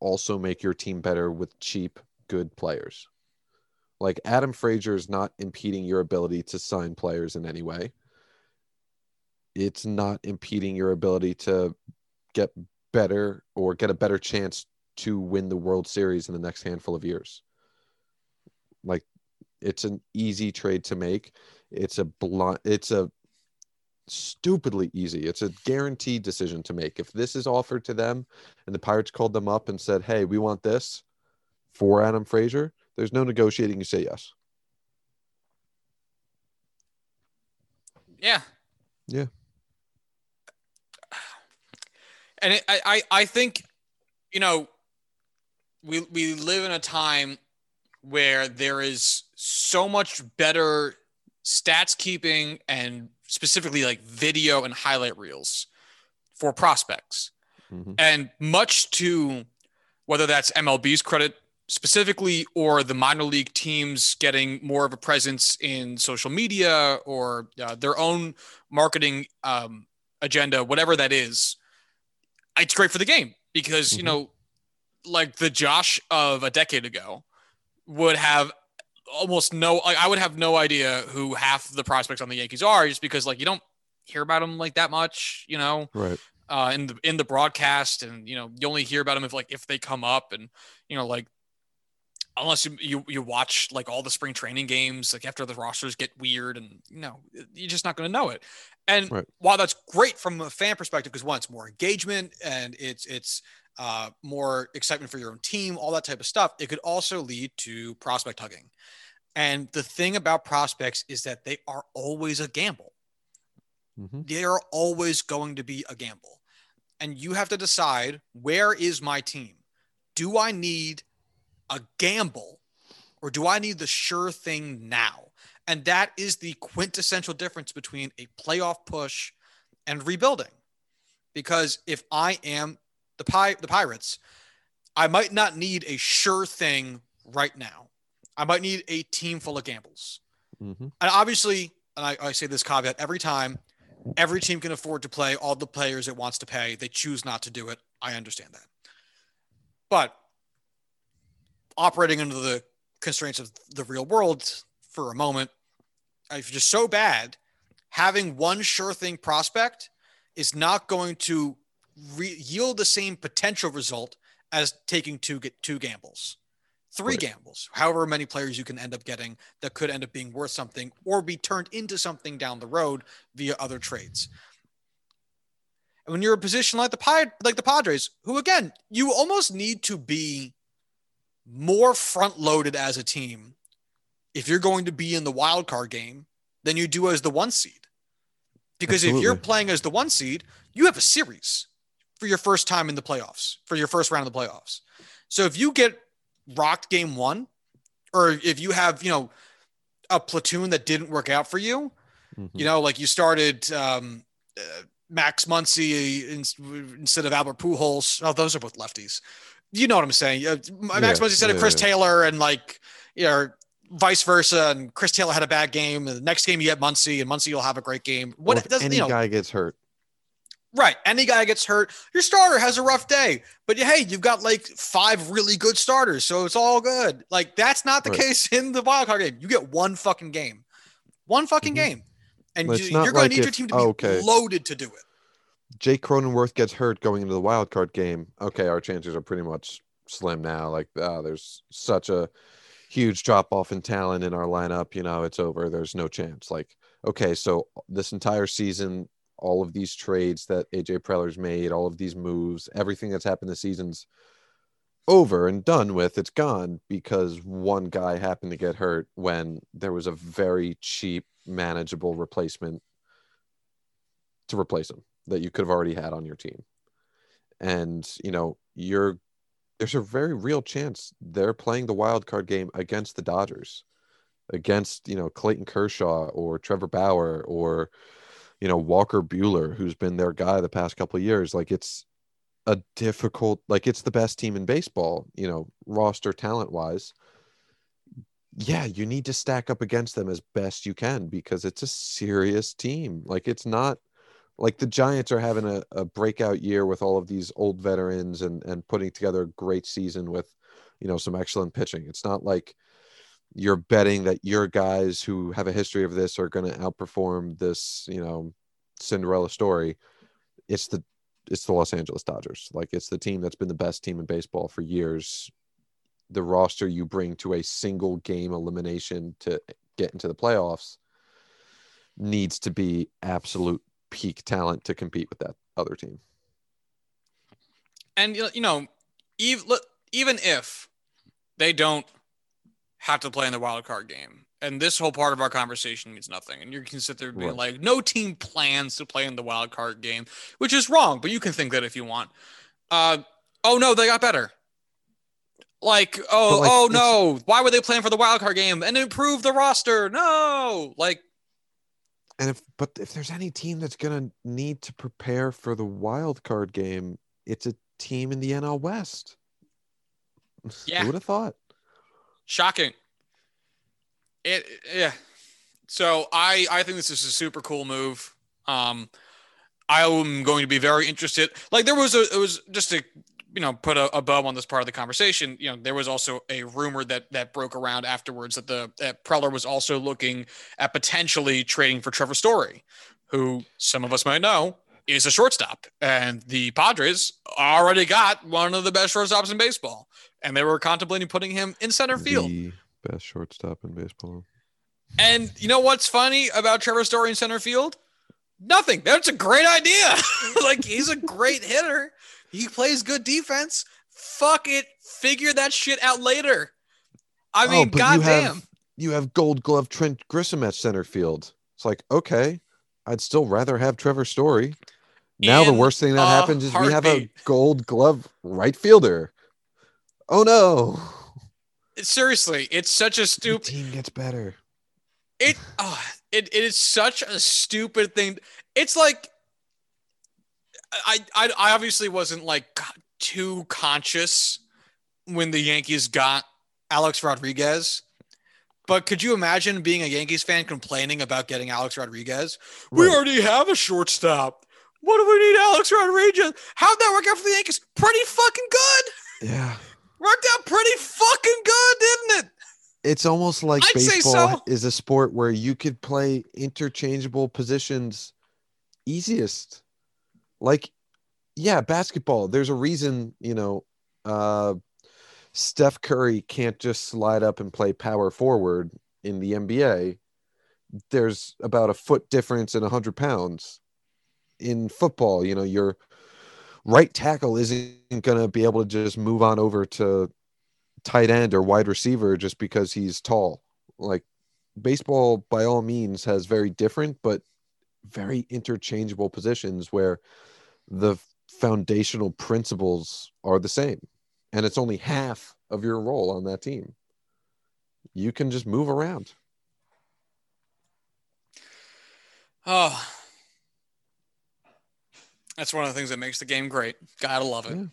Speaker 2: also make your team better with cheap, good players. Like Adam Frazier is not impeding your ability to sign players in any way. It's not impeding your ability to get better or get a better chance to win the World Series in the next handful of years. Like it's an easy trade to make. It's a blunt, it's a stupidly easy. It's a guaranteed decision to make. If this is offered to them and the Pirates called them up and said, Hey, we want this for Adam Frazier, there's no negotiating. You say yes.
Speaker 1: Yeah.
Speaker 2: Yeah.
Speaker 1: And it, I, I, I think, you know, we we live in a time where there is so much better stats keeping and specifically like video and highlight reels for prospects.
Speaker 2: Mhm.
Speaker 1: And much to whether that's MLB's credit specifically or the minor league teams getting more of a presence in social media or uh, their own marketing um, agenda, whatever that is, it's great for the game because, you
Speaker 2: Mhm.
Speaker 1: know, like the Josh of a decade ago would have almost no, like, I would have no idea who half the prospects on the Yankees are just because, like, you don't hear about them like that much, you know?
Speaker 2: Right.
Speaker 1: uh, in the in the broadcast, and you know you only hear about them if like if they come up, and you know like unless you you, you watch like all the spring training games, like after the rosters get weird, and you know you're just not going to know it. And
Speaker 2: Right.
Speaker 1: while that's great from a fan perspective, because one, it's more engagement and it's it's uh, more excitement for your own team, all that type of stuff. It could also lead to prospect hugging. And the thing about prospects is that they are always a gamble
Speaker 2: Mhm.
Speaker 1: they are always going to be a gamble. And you have to decide where is my team? Do I need a gamble or do I need the sure thing now? And that is the quintessential difference between a playoff push and rebuilding. Because if I am the Pi- the Pirates, I might not need a sure thing right now. I might need a team full of gambles
Speaker 2: Mhm.
Speaker 1: and obviously
Speaker 3: and I, I say this caveat every time, every team can afford to play all the players it wants to pay. They choose not to do it. I understand that. But operating under the constraints of the real world for a moment, if you're just so bad, having one sure thing prospect is not going to re- yield the same potential result as taking two get two gambles. Three
Speaker 2: Right.
Speaker 3: gambles however many players you can end up getting that could end up being worth something or be turned into something down the road via other trades. And when you're a position like the like the Padres who again you almost need to be more front loaded as a team if you're going to be in the wild card game than you do as the one seed. Because if you're playing as the one seed you have a series for your first time in the playoffs, for your first round of the playoffs. So if you get rocked game one, or if you have, you know, a platoon that didn't work out for you,
Speaker 2: Mhm.
Speaker 3: you know, like you started um, uh, Max Muncy in, instead of Albert Pujols. Oh, those are both lefties. You know what I'm saying? Uh, Max
Speaker 2: Yeah,
Speaker 3: Muncy instead of Chris
Speaker 2: yeah.
Speaker 3: Taylor, and like, you know, vice versa. And Chris Taylor had a bad game. And the next game you get Muncy, and Muncy will have a great game. What
Speaker 2: if
Speaker 3: doesn't
Speaker 2: any
Speaker 3: you know?
Speaker 2: guy gets hurt.
Speaker 3: Right. Any guy gets hurt, your starter has a rough day. But hey, you've got like five really good starters, so it's all good. Like that's not the
Speaker 2: Right.
Speaker 3: case in the wild card game. You get one fucking game, one fucking
Speaker 2: Mhm.
Speaker 3: game, and you,
Speaker 2: not
Speaker 3: you're going
Speaker 2: like
Speaker 3: to need your team to be
Speaker 2: oh, okay.
Speaker 3: loaded to do it.
Speaker 2: Jake Cronenworth gets hurt going into the wild card game. Okay, our chances are pretty much slim now. Like, uh, there's such a huge drop off in talent in our lineup. You know, it's over. There's no chance. Like, okay, so this entire season, all of these trades that AJ Preller's made, all of these moves, everything that's happened this season's over and done with. It's gone because one guy happened to get hurt when there was a very cheap, manageable replacement to replace him that you could have already had on your team. And, you know, you're there's a very real chance they're playing the wild card game against the Dodgers, against, you know, Clayton Kershaw or Trevor Bauer or, you know, Walker Buehler, who's been their guy the past couple years. Like it's a difficult like it's the best team in baseball, you know, roster talent wise. Yeah, you need to stack up against them as best you can because it's a serious team. Like it's not like the Giants are having a, a breakout year with all of these old veterans and and putting together a great season with you know some excellent pitching. It's not like you're betting that your guys who have a history of this are going to outperform this, you know, Cinderella story. It's the it's the Los Angeles Dodgers. Like it's the team that's been the best team in baseball for years. The roster you bring to a single game elimination to get into the playoffs needs to be absolute peak talent to compete with that other team.
Speaker 1: And you know- even even if they don't have to play in the wild card game, and this whole part of our conversation means nothing, and you can sit there being
Speaker 2: Right.
Speaker 1: like, no team plans to play in the wild card game, which is wrong, but you can think that if you want. Uh, oh no, they got better. Like, oh,
Speaker 2: like,
Speaker 1: oh no, why were they playing for the wild card game and improve the roster? No, like,
Speaker 2: And if but if there's any team that's gonna need to prepare for the wild card game, it's a team in the NL West. [laughs]
Speaker 1: Yeah.
Speaker 2: Who would have thought?
Speaker 1: Shocking. It yeah. So I I think this is a super cool move. Um, I am going to be very interested. Like there was a it was just to you know put a, a bow on this part of the conversation. You know there was also a rumor that that broke around afterwards that the that Preller was also looking at potentially trading for Trevor Story, who some of us might know is a shortstop, and the Padres already got one of the best shortstops in baseball, and they were contemplating putting him in center field.
Speaker 2: The best shortstop in baseball.
Speaker 1: And you know what's funny about Trevor Story in center field? Nothing. That's a great idea. [laughs] like he's a great hitter. He plays good defense. Fuck it. Figure that shit out later. I oh, mean,
Speaker 2: Oh, but you
Speaker 1: goddamn.
Speaker 2: have you have Gold Glove Trent Grisham at center field. It's like okay, I'd still rather have Trevor Story. Now the worst thing that happens is we have a. Gold Glove right fielder. Oh no,
Speaker 1: Seriously, it's such a stupid.
Speaker 2: team gets better.
Speaker 1: It, oh, it it is such a stupid thing. It's like I I, I obviously wasn't like too conscious when the Yankees got Alex Rodriguez, But could you imagine being a Yankees fan complaining about getting Alex Rodriguez? We already have a shortstop. What do we need Alex Rodriguez? How'd that work out for the Yankees? Pretty fucking good.
Speaker 2: Yeah.
Speaker 1: Worked out pretty fucking good, didn't it?
Speaker 2: It's almost like
Speaker 1: I'd
Speaker 2: baseball
Speaker 1: so.
Speaker 2: is a sport where you could play interchangeable positions easiest. Like, yeah, basketball. There's a reason, you know, uh, Steph Curry can't just slide up and play power forward in the NBA. There's about a foot difference in 100 pounds. In football, you know, your right tackle isn't going to be able to just move on over to tight end or wide receiver just because he's tall. Like baseball, by all means, has very different but very interchangeable positions where the foundational principles are the same. And it's only half of your role on that team. You can just move around.
Speaker 1: Oh, that's one of the things that makes the game great. Gotta love it.
Speaker 2: Yeah.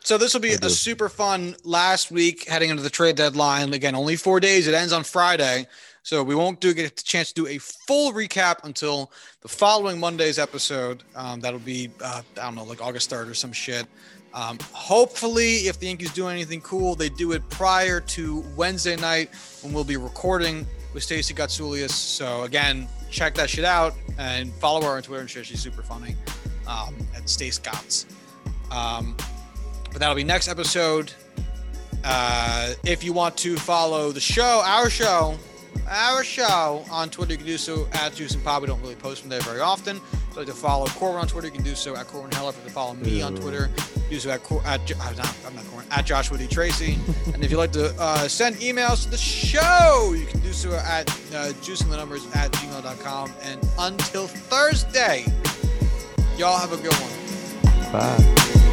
Speaker 1: So this will be
Speaker 2: I
Speaker 1: a
Speaker 2: do.
Speaker 1: super fun last week heading into the trade deadline. Again, only four days. It ends on Friday, so we won't do get a chance to do a full recap until the following Monday's episode. Um, that'll be uh, I don't know, like August third or some shit. Um, hopefully, if the Yankees do anything cool, they do it prior to Wednesday night when we'll be recording with Stacey Gotsulias. So again, check that shit out and follow her on Twitter and shit. She's super funny um, at Stace Gotts. Um, but that'll be next episode. Uh, if you want to follow the show, our show, our show on Twitter, you can do so at Juice and Pop. We don't really post from there very often. Like to follow Corwin on Twitter, you can do so at Corwin Heller. If you'd like to follow me on Twitter, do so at, Cor- at I'm not, I'm not Corwin, at Joshua D. Tracy. [laughs] and if you'd like to uh, send emails to the show, you can do so at uh, juicing the numbers at gmail.com. And until Thursday, y'all have a good one.
Speaker 2: Bye.